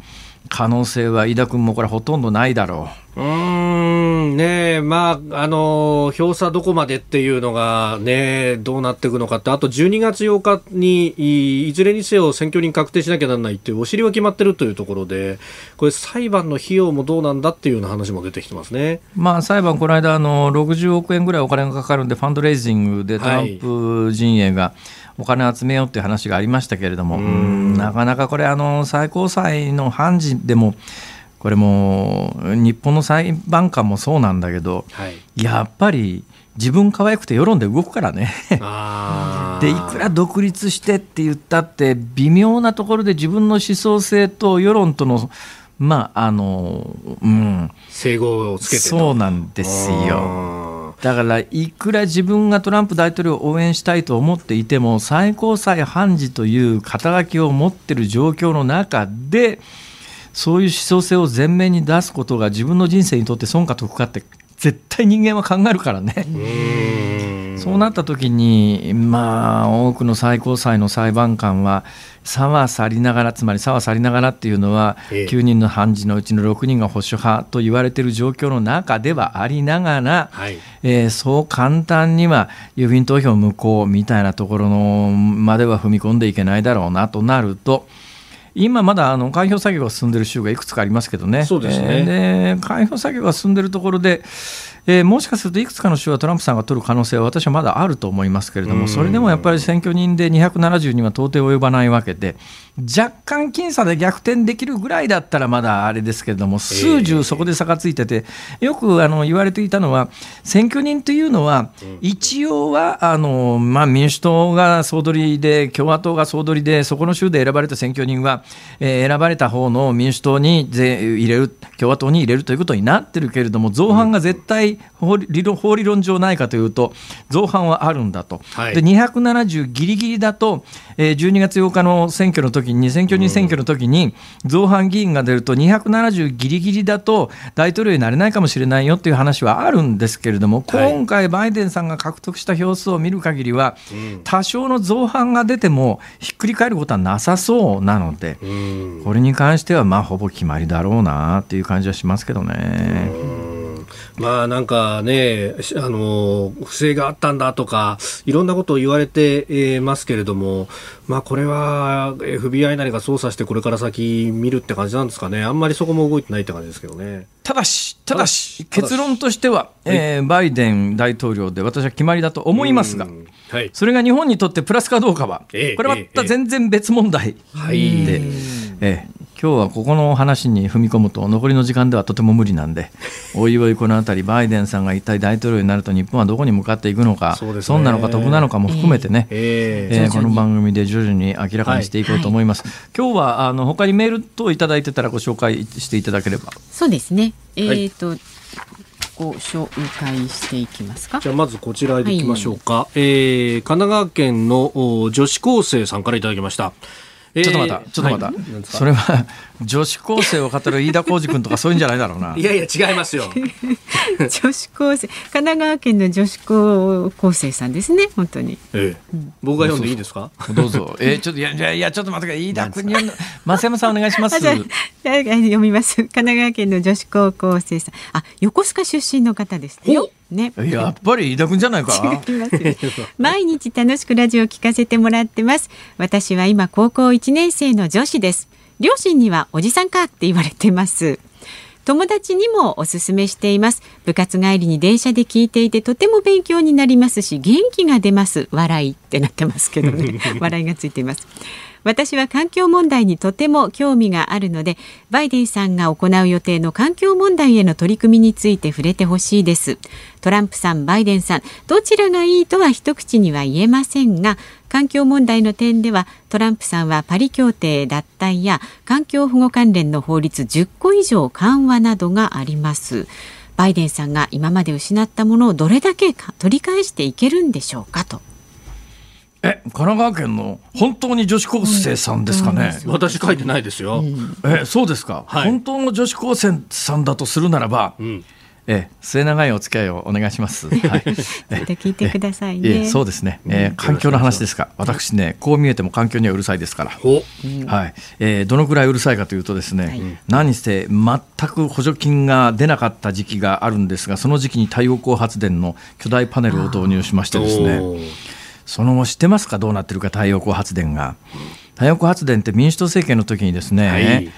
可能性は飯田君もこれほとんどないだろう。うんねまあ、あの票差どこまでっていうのが、ね、どうなっていくのかって、あと12月8日にいずれにせよ選挙人確定しなきゃならないっていう、お尻は決まってるというところで、これ、裁判の費用もどうなんだっていうような話も出てきてますね、まあ、裁判、この間あの、60億円ぐらいお金がかかるんで、ファンドレイジングでトランプ陣営が、はいお金を集めようっていう話がありましたけれども、なかなかこれあの、最高裁の判事でも、これも日本の裁判官もそうなんだけど、はい、やっぱり自分可愛くて世論で動くからね。でいくら独立してって言ったって微妙なところで自分の思想性と世論とのまああのうん。整合をつけてそうなんですよ。だからいくら自分がトランプ大統領を応援したいと思っていても最高裁判事という肩書きを持っている状況の中でそういう思想性を前面に出すことが自分の人生にとって損か得かって絶対人間は考えるからね。そうなった時にまあ多くの最高裁の裁判官は差は去りながらつまり差は去りながらっていうのは、9人の判事のうちの6人が保守派と言われている状況の中ではありながら、はい、えー、そう簡単には郵便投票無効みたいなところのまでは踏み込んでいけないだろうなとなると。今まだあの開票作業が進んでいる州がいくつかありますけどね、そうですね、えー、で開票作業が進んでいるところで、えー、もしかするといくつかの州はトランプさんが取る可能性は私はまだあると思いますけれども、それでもやっぱり選挙人で270には到底及ばないわけで、若干僅差で逆転できるぐらいだったらまだあれですけれども、数十そこで差がついてて、よくあの言われていたのは、選挙人というのは、一応はあの、まあ、民主党が総取りで、共和党が総取りで、そこの州で選ばれた選挙人は、えー、選ばれた方の民主党に入れる、共和党に入れるということになってるけれども、造反が絶対法理論法理論上ないかというと、造反はあるんだと、はい、で270ぎりぎりだと、えー、12月8日の選挙の時に、選挙人選挙の時に、造反議員が出ると、270ぎりぎりだと、大統領になれないかもしれないよっていう話はあるんですけれども、今回、バイデンさんが獲得した票数を見る限りは、多少の造反が出ても、ひっくり返ることはなさそうなので、これに関しては、まあ、ほぼ決まりだろうなっていう感じはしますけどね。まあなんかね、あの、不正があったんだとか、いろんなことを言われてますけれども、まあこれは FBI なりが捜査してこれから先見るって感じなんですかね。あんまりそこも動いてないって感じですけどね。ただし、ただし、結論としては、えー、バイデン大統領で私は決まりだと思いますが、はい、それが日本にとってプラスかどうかは、これはまた全然別問題で、ええ、今日はここの話に踏み込むと残りの時間ではとても無理なんで おいおいこの辺りバイデンさんが一体大統領になると日本はどこに向かっていくのかそうですね。損なのか得なのかも含めてね、ええ。ーこの番組で徐々に明らかにしていこうと思います。今日はあの他にメール等いただいてたらご紹介していただければ。そうですね。えっ、はいと、ご紹介していきますか？じ。ゃあまずこちらでいきましょうか、えー神奈川県のお女子高生さんからいただきました、えーちょっと待った、ちょっと待った、はいそれは 女子高生を語る飯田浩二君とかそういうんじゃないだろうな。いやいや違いますよ 女子高生、神奈川県の女子高校生さんですね。本当に。ええ僕が読んでいいですか？どうぞ。えーちょっといやいやいやちょっと待ってください飯田君に増山さんお願いします読みます。神奈川県の女子高校生さん。あ、横須賀出身の方ですよ。ね。やっぱり飯田君じゃないか。違いますよ。毎日楽しくラジオを聞かせてもらってます。私は今高校1年生の女子です。両親にはおじさんかって言われてます。友達にもおすすめしています。部活帰りに電車で聞いていてとても勉強になりますし元気が出ます。笑いってなってますけどね。笑いがついています私は環境問題にとても興味があるのでバイデンさんが行う予定の環境問題への取り組みについて触れてほしいです。トランプさんバイデンさんどちらがいいとは一口には言えませんが環境問題の点ではトランプさんはパリ協定脱退や環境保護関連の法律10個以上緩和などがあります。バイデンさんが今まで失ったものをどれだけか取り返していけるんでしょうかと。え神奈川県の本当に女子高生さんですかね？私書いてないですよ、えそうですか、はい。本当の女子高生さんだとするならば、ん。え末永いお付き合いをお願いします。はい、聞いてくださいええねそうですね、えー環境の話ですか？私ねこう見えても環境にはうるさいですから。ほはい。えーどのくらいうるさいかというとですね、はい。何せ全く補助金が出なかった時期があるんですがその時期に太陽光発電の巨大パネルを導入しましてですねその後知ってますか？どうなってるか？太陽光発電が。太陽光発電って民主党政権の時にですね、はい。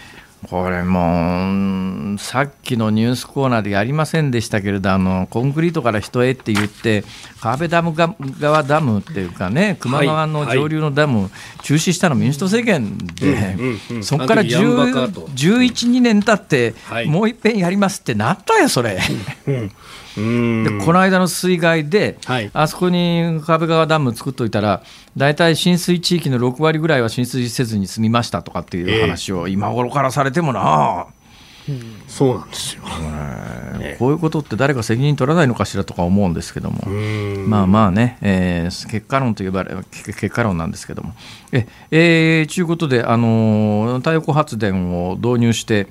これもさっきのニュースコーナーでやりませんでしたけれどあのコンクリートから人へって言って川辺ダムが川ダムっていうかね球磨川の上流のダム中止したの民主党政権で、そこからあの時ヤンバカと。1112年経って、はい。もう一遍やりますってなったよそれ。うん。でこの間の水害で、はい。あそこに壁川ダム作っといたら大体浸水地域の6割ぐらいは浸水せずに済みましたとかっていう話を今頃からされてもな、そうなんですよ。こういうことって誰か責任取らないのかしらとか思うんですけども。うん。まあまあね、えー結果論といえばけ結果論なんですけども。え、えー、ちゅうことで、あのー太陽光発電を導入して、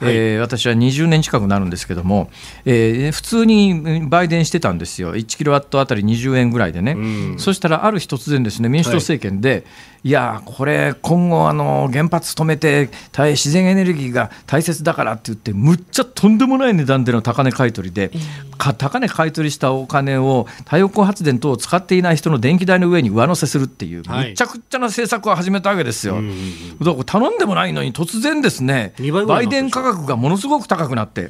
えー私は20年近くなるんですけども、えー普通に売電してたんですよ、1キロワットあたり20円ぐらいでね、うん。そしたらある日突然、ですね民主党政権で、い、やー、これ、今後、あの原発止めて、大自然エネルギーが大切だからって言って、むっちゃとんでもない値段での高値買い取りで、か高値買い取りしたお金を太陽光発電等を使っていない人の電気代の上に上乗せするっていう、はい。むちゃくちゃな政策を始めたわけですよ。んだから頼んでもないのに突然ですね売電価格がものすごく高くなって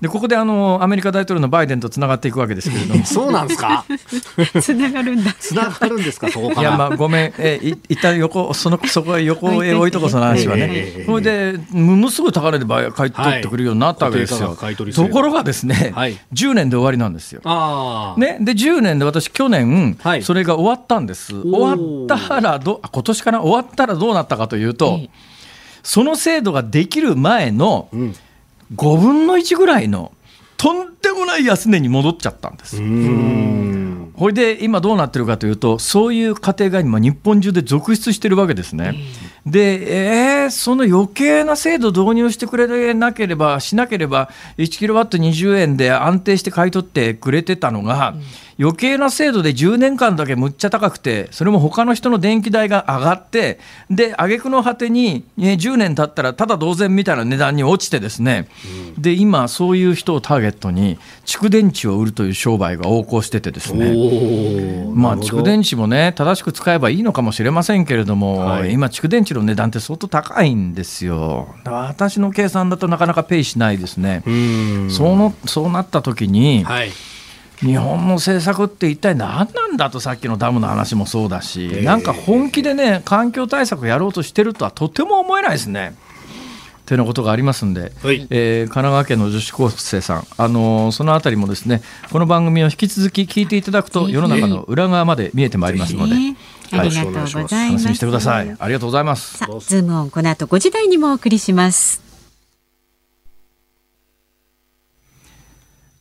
でここであのアメリカ大統領のバイデンとつながっていくわけですけれども。そうなんですか？つながるんだ。つながるんですか そこから？いやまあごめん。えい一旦横そのそこへ横へ置いとこうその話はええねそれでものすごい高値で買い取ってくるようになったわけですよ。ところがですねはい。10年で終わりなんですよ。ああね、で10年で私去年、はい。それが終わったんです。終わったらどあ今年かな？終わったらどうなったかというと、ええその制度ができる前のうん5分の1ぐらいのとんでもない安値に戻っちゃったんです。うんほいで今どうなってるかというとそういう家庭が今日本中で続出してるわけですね。で、えーその余計な制度導入してくれなければしなければ1キロワット20円で安定して買い取ってくれてたのが、余計な制度で10年間だけむっちゃ高くてそれも他の人の電気代が上がってで挙句の果てに、ね、10年経ったらただ同然みたいな値段に落ちてですね、で今そういう人をターゲットに蓄電池を売るという商売が横行しててですね。まあ、蓄電池もね正しく使えばいいのかもしれませんけれども、はい。今蓄電池の値段って相当高いんですよ。私の計算だとなかなかペイしないですね、うん。そのそうなった時に、はい日本の政策って一体何なんんだとさっきのダムの話もそうだし、なんか本気でね環境対策やろうとしてるとはとても思えないですね。ということがありますんで、はいえー神奈川県の女子高生さん、あのーそのあたりもですねこの番組を引き続き聞いていただくと世の中の裏側まで見えてまいりますので、ねありがとうございます。楽しみにしてください。ありがとうございます。さあ、ズームオンこの後5時台にもお送りします。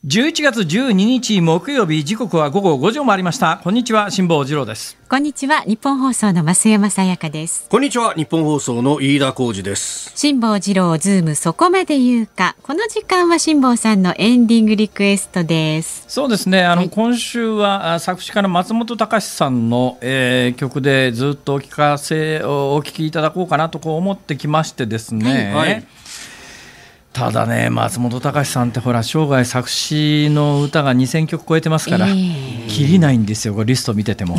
11月12日木曜日時刻は午後5時を回りました。こんにちは辛坊治郎です。こんにちは、日本放送の増山さやかです。こんにちはニッポン放送の飯田浩司です。辛坊治郎ズームそこまで言うか。この時間は辛坊さんのエンディングリクエストです。そうですね。あの、今週はあ作詞家の松本隆さんの、えー曲でずっとお聞かせをお聞きいただこうかなとこう思ってきましてですね、はい。はいただね松本隆さんってほら生涯作詞の歌が2000曲超えてますから、ええ。切りないんですよリスト見てても。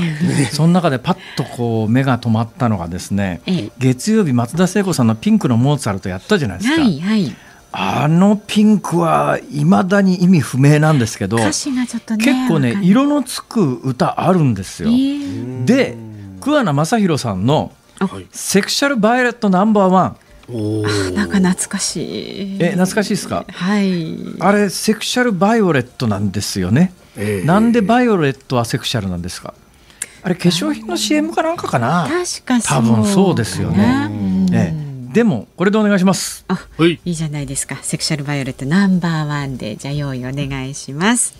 その中でパッとこう目が止まったのがですね、ええ。月曜日松田聖子さんの「ピンクのモーツァルト」やったじゃないですか、はいはい。あのピンクはいまだに意味不明なんですけど。結構ね色のつく歌あるんですよ。ええ。で桑名正博さんのはい「セクシャル・バイオレット・ナンバーワンなんか懐かしい。え懐かしいですか？はい。あれセクシャル・バイオレットなんですよね。ええなんでバイオレットはセクシャルなんですか？あれ化粧品の CM かなんかかな？確かそう。多分そうですよねうんええでもこれでお願いします。あ、はいいいじゃないですか。セクシャルバイオレットナンバーワンで、じゃあ用意お願いします。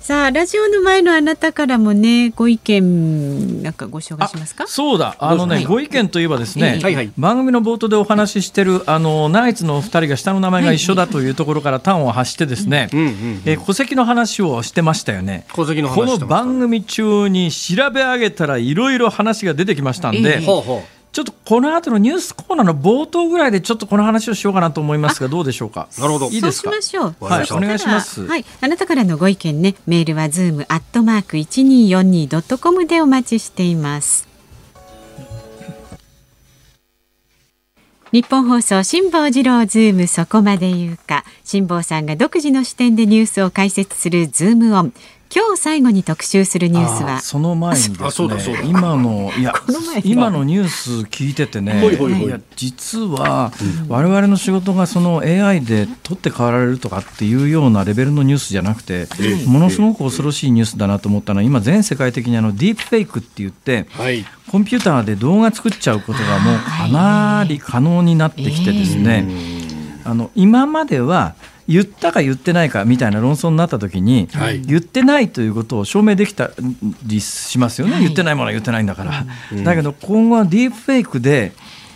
さあ、ラジオの前のあなたからもね、ご意見、なんかご紹介しますか？そうだ。あのね、はい。ご意見といえばですね、ええはいはい。番組の冒頭でお話ししてるあのナイツのお二人が下の名前が一緒だというところから端を発してですね、うんうんえー戸籍の話をしてましたよね。戸籍の話この番組中に調べ上げたらいろいろ話が出てきましたんで、ええ。ほうほちょっとこの後のニュースコーナーの冒頭ぐらいでちょっとこの話をしようかなと思いますがどうでしょうか？なるほどいいですか？そう。しましょう。はいお願いしますはい、あなたからのご意見ね、メールはズームアットマーク一二四二ドットコムでお待ちしています。ニッポン放送辛坊治郎ズームそこまで言うか辛坊さんが独自の視点でニュースを解説するズームオン今日最後に特集するニュースは。その前にですねあそうだそうだ。今のいや 今のニュース聞いててね、ほいほいほい。や実は我々の仕事がその AI で取って代わられるとかっていうようなレベルのニュースじゃなくて、ものすごく恐ろしいニュースだなと思ったのは今全世界的にあのディープフェイクって言ってはい。コンピューターで動画作っちゃうことがもうかなり可能になってきてですね、あの今までは言ったか言ってないかみたいな論争になった時に、はい。言ってないということを証明できたりしますよね、はい。言ってないものは言ってないんだから、だけど今後はディープフェイクで、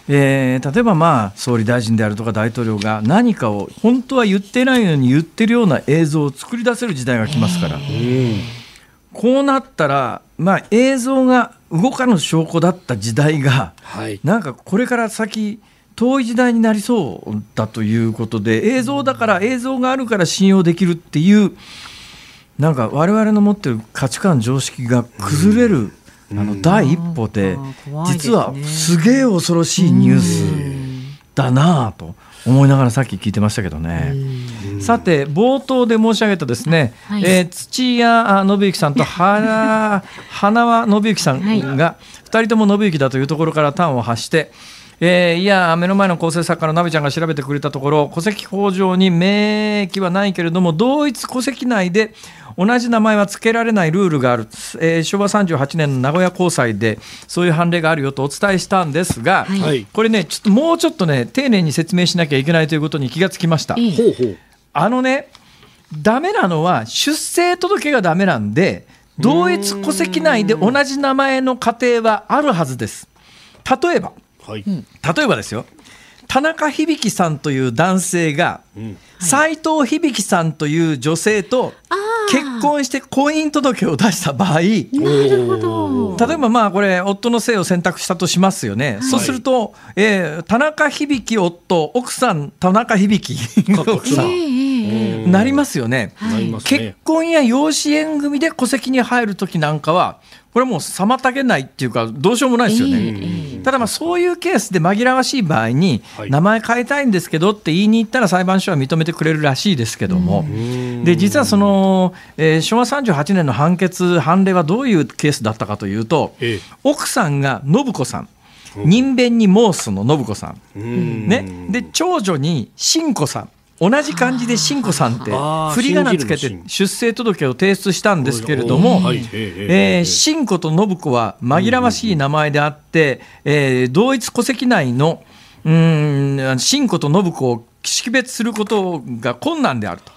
えー例えばまあ総理大臣であるとか大統領が何かを本当は言ってないのに言ってるような映像を作り出せる時代が来ますから、こうなったら、まあ、映像が動かぬ証拠だった時代がはい。なんかこれから先遠い時代になりそうだということで映像だから映像があるから信用できるっていうなんか我々の持ってる価値観常識が崩れる、あの第一歩でなん。実はすげえ恐ろしいニュースだなぁと思いながらさっき聞いてましたけどね。さて冒頭で申し上げたですね、はい。えー土屋信之さんと花花輪信之さんが2人とも信之だというところから端を発して、えーいや目の前の構成作家のナビちゃんが調べてくれたところ戸籍法上に明記はないけれども同一戸籍内で同じ名前は付けられないルールがある、えー昭和38年の名古屋高裁でそういう判例があるよとお伝えしたんですが、はい。はい。これねちょっともうちょっとね丁寧に説明しなきゃいけないということに気がつきました。ええほうほう。あのね、ダメなのは出生届がダメなんで、同一戸籍内で同じ名前の家庭はあるはずです。例えば、はい。例えばですよ、田中響さんという男性が、斉藤響さんという女性と結婚して婚姻届を出した場合、なるほど。例えばまあこれ夫の姓を選択したとしますよね、そうすると、えー田中響夫奥さん田中響。奥さん、なりますよね、なります結ね婚や養子縁組で戸籍に入る時なんかはこれはもう妨げないっていうかどうしようもないですよね、ただまあそういうケースで紛らわしい場合に、はい。名前変えたいんですけどって言いに行ったら裁判所は認めてくれるらしいですけども、で実はその、えー、昭和38年の判決判例はどういうケースだったかというと、ええ、奥さんが信子さん。人弁に申すの信子さん、ね、で長女に信子さん同じ漢字で信子さんって振り仮名つけて出生届を提出したんですけれども、えー、信子と信子は紛らわしい名前であって、えー、同一戸籍内のうん信子と信子を識別することが困難であると。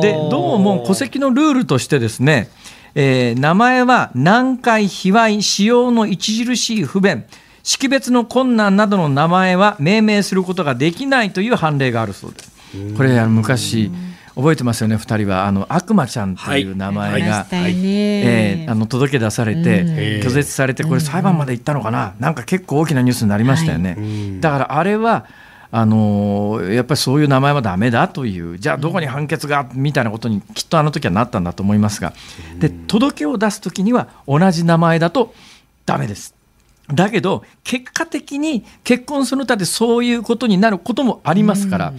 でどうも戸籍のルールとしてですね、えー、名前は南海卑猥使用の著しい不便識別の困難などの名前は命名することができないという判例があるそうです。これあの昔覚えてますよね2人は。あの悪魔ちゃんという名前が、はい。えー、あの届け出されて、拒絶されてこれ裁判まで行ったのかな、なんか結構大きなニュースになりましたよね。だからあれはあのやっぱりそういう名前はだめだというじゃあどこに判決がみたいなことにきっとあの時はなったんだと思いますが。で届けを出す時には同じ名前だとだめです。だけど結果的に結婚するたでそういうことになることもありますから、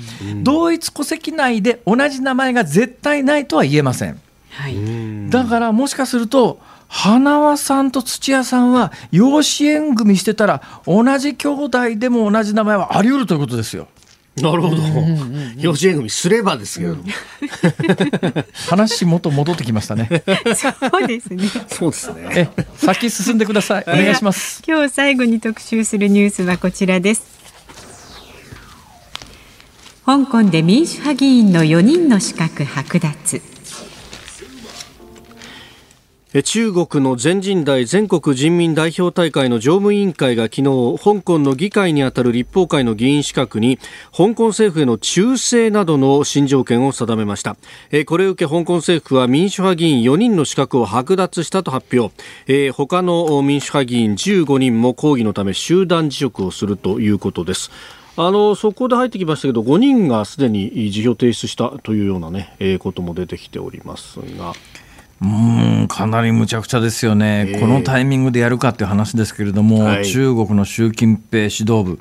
同一戸籍内で同じ名前が絶対ないとは言えません。はい、だからもしかすると花輪さんと土屋さんは養子縁組してたら同じ兄弟でも同じ名前はあり得るということですよ。なるほど、養子縁組すればですけど、話元戻ってきましたね。そうですね。そうですね。え、先進んでください。お願いします。今日最後に特集するニュースはこちらです。香港で民主派議員の4人の資格剥奪。中国の全人代全国人民代表大会の常務委員会が昨日香港の議会にあたる立法会の議員資格に香港政府への忠誠などの新条件を定めました。これを受け香港政府は民主派議員4人の資格を剥奪したと発表。他の民主派議員15人も抗議のため集団辞職をするということです。あのそこで入ってきましたけど5人がすでに辞表提出したというようなね、えー、ことも出てきておりますが。うんかなりむちゃくちゃですよね、えー、このタイミングでやるかっていう話ですけれども、はい、中国の習近平指導部、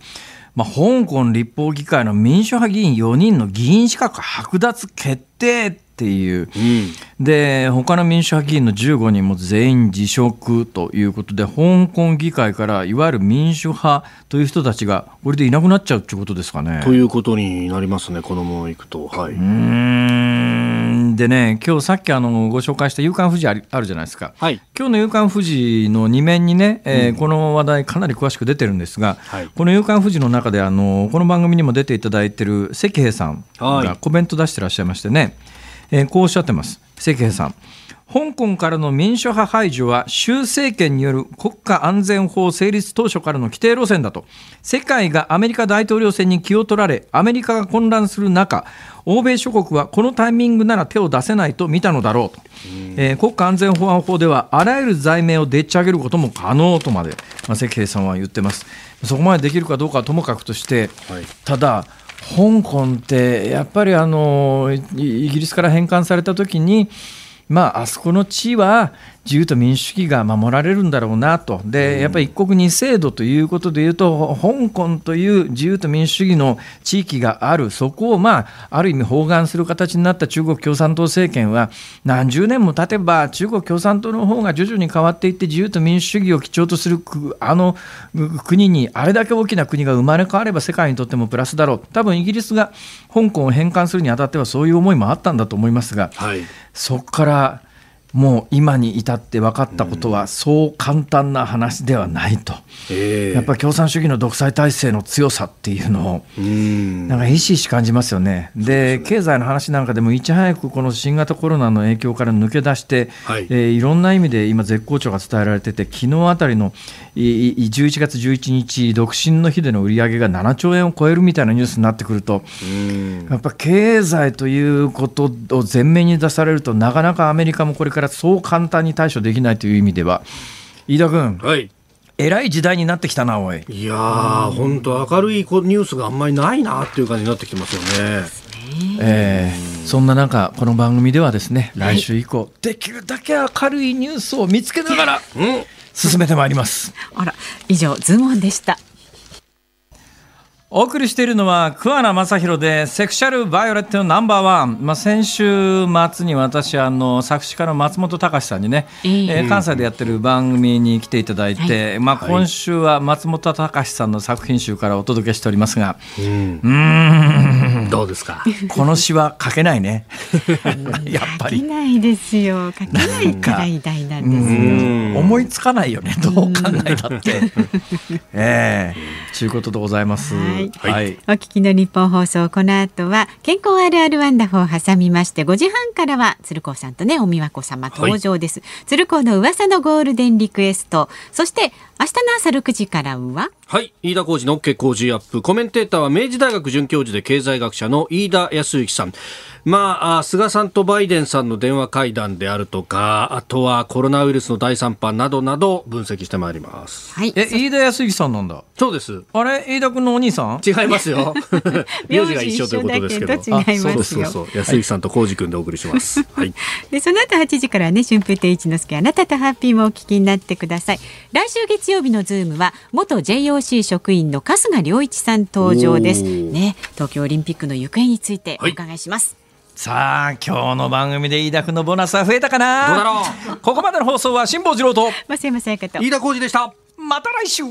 まあ、香港立法議会の民主派議員4人の議員資格剥奪決定っていう、うん、で他の民主派議員の15人も全員辞職ということで香港議会からいわゆる民主派という人たちがこれでいなくなっちゃうっていうことですかね。ということになりますねこのままいくと。はい、うんでね今日さっきあのご紹介した「夕刊富士ある」あるじゃないですか、はい、今日の「夕刊富士」の2面にね、えー、うん、この話題かなり詳しく出てるんですが、はい、この「夕刊富士」の中であのこの番組にも出ていただいてる関平さんがコメント出してらっしゃいましてね、はいえー、こうおっしゃってます。関平さん。香港からの民主派排除は習政権による国家安全法成立当初からの規定路線だと。世界がアメリカ大統領選に気を取られアメリカが混乱する中欧米諸国はこのタイミングなら手を出せないと見たのだろうと、えー、国家安全保安法ではあらゆる罪名をでっち上げることも可能とまで、まあ、関平さんは言ってます。そこまでできるかどうかはともかくとして、はい、ただ香港ってやっぱりあのイギリスから返還された時にまああそこの地は自由と民主主義が守られるんだろうなと、でやっぱり一国二制度ということでいうと、香港という自由と民主主義の地域がある、そこを、まあ、ある意味、包含する形になった中国共産党政権は、何十年も経てば、中国共産党の方が徐々に変わっていって、自由と民主主義を基調とするあの国に、あれだけ大きな国が生まれ変われば、世界にとってもプラスだろう、多分イギリスが香港を返還するにあたっては、そういう思いもあったんだと思いますが、はい、そこからもう今に至って分かったことはそう簡単な話ではないと、えー、やっぱり共産主義の独裁体制の強さっていうのをなんかひしひし感じますよね。で、ね、経済の話なんかでもいち早くこの新型コロナの影響から抜け出して、はい。えー、いろんな意味で今絶好調が伝えられてて昨日あたりの11月11日独身の日での売り上げが7兆円を超えるみたいなニュースになってくるとやっぱ経済ということを前面に出されるとなかなかアメリカもこれからそう簡単に対処できないという意味では飯田君、はい、偉い時代になってきたなおい。いやー本当明るいニュースがあんまりないなっていう感じになってきますよね。えー、そんな中この番組ではですね来週以降、はい、できるだけ明るいニュースを見つけながら、進めてまいります。あら以上ズームオンでしたお送りしているのは桑名正宏でセクシャルバイオレットのナンバーワン、まあ、先週末に私あの作詞家の松本隆さんにね、えー、えー、関西でやってる番組に来ていただいて、はい、まあ、今週は松本隆さんの作品集からお届けしておりますが、うん、うんどうですか？この詩は書けないね。やっぱり。書けないですよ。書けないから偉大なんですよ思いつかないよね。どう考えたって。ええ。ー、ちゅうことでございます。はい。はい、お聞きの日本放送この後は健康あるあるワンダフを挟みまして5時半からは鶴光さんとねお美和子様登場です、はい、鶴光の噂のゴールデンリクエスト。そして明日の朝6時からははい。飯田浩二の OK 工事アップ。コメンテーターは明治大学准教授で経済学者の飯田康之さん。まあ、菅さんとバイデンさんの電話会談であるとか、あとはコロナウイルスの第3波などなど分析してまいります。はい。え、飯田康之さんなんだ。そうです。あれ、飯田君のお兄さん？違いますよ。名字が一緒ということですけど。違いますそうそうそう。安之さんと浩二君でお送りします。はい。で、その後8時からね、春風亭一之輔、あなたとハッピーもお聞きになってください。来週月曜日のズームは、元 JOC 職員の春日良一さん登場です。ね、東京オリンピックの行方についてお伺いします。はいさあ今日の番組で飯田君のボーナスは増えたかな？どうだろう。ここまでの放送は辛坊治郎と増山さやかと。飯田浩二でした。また来週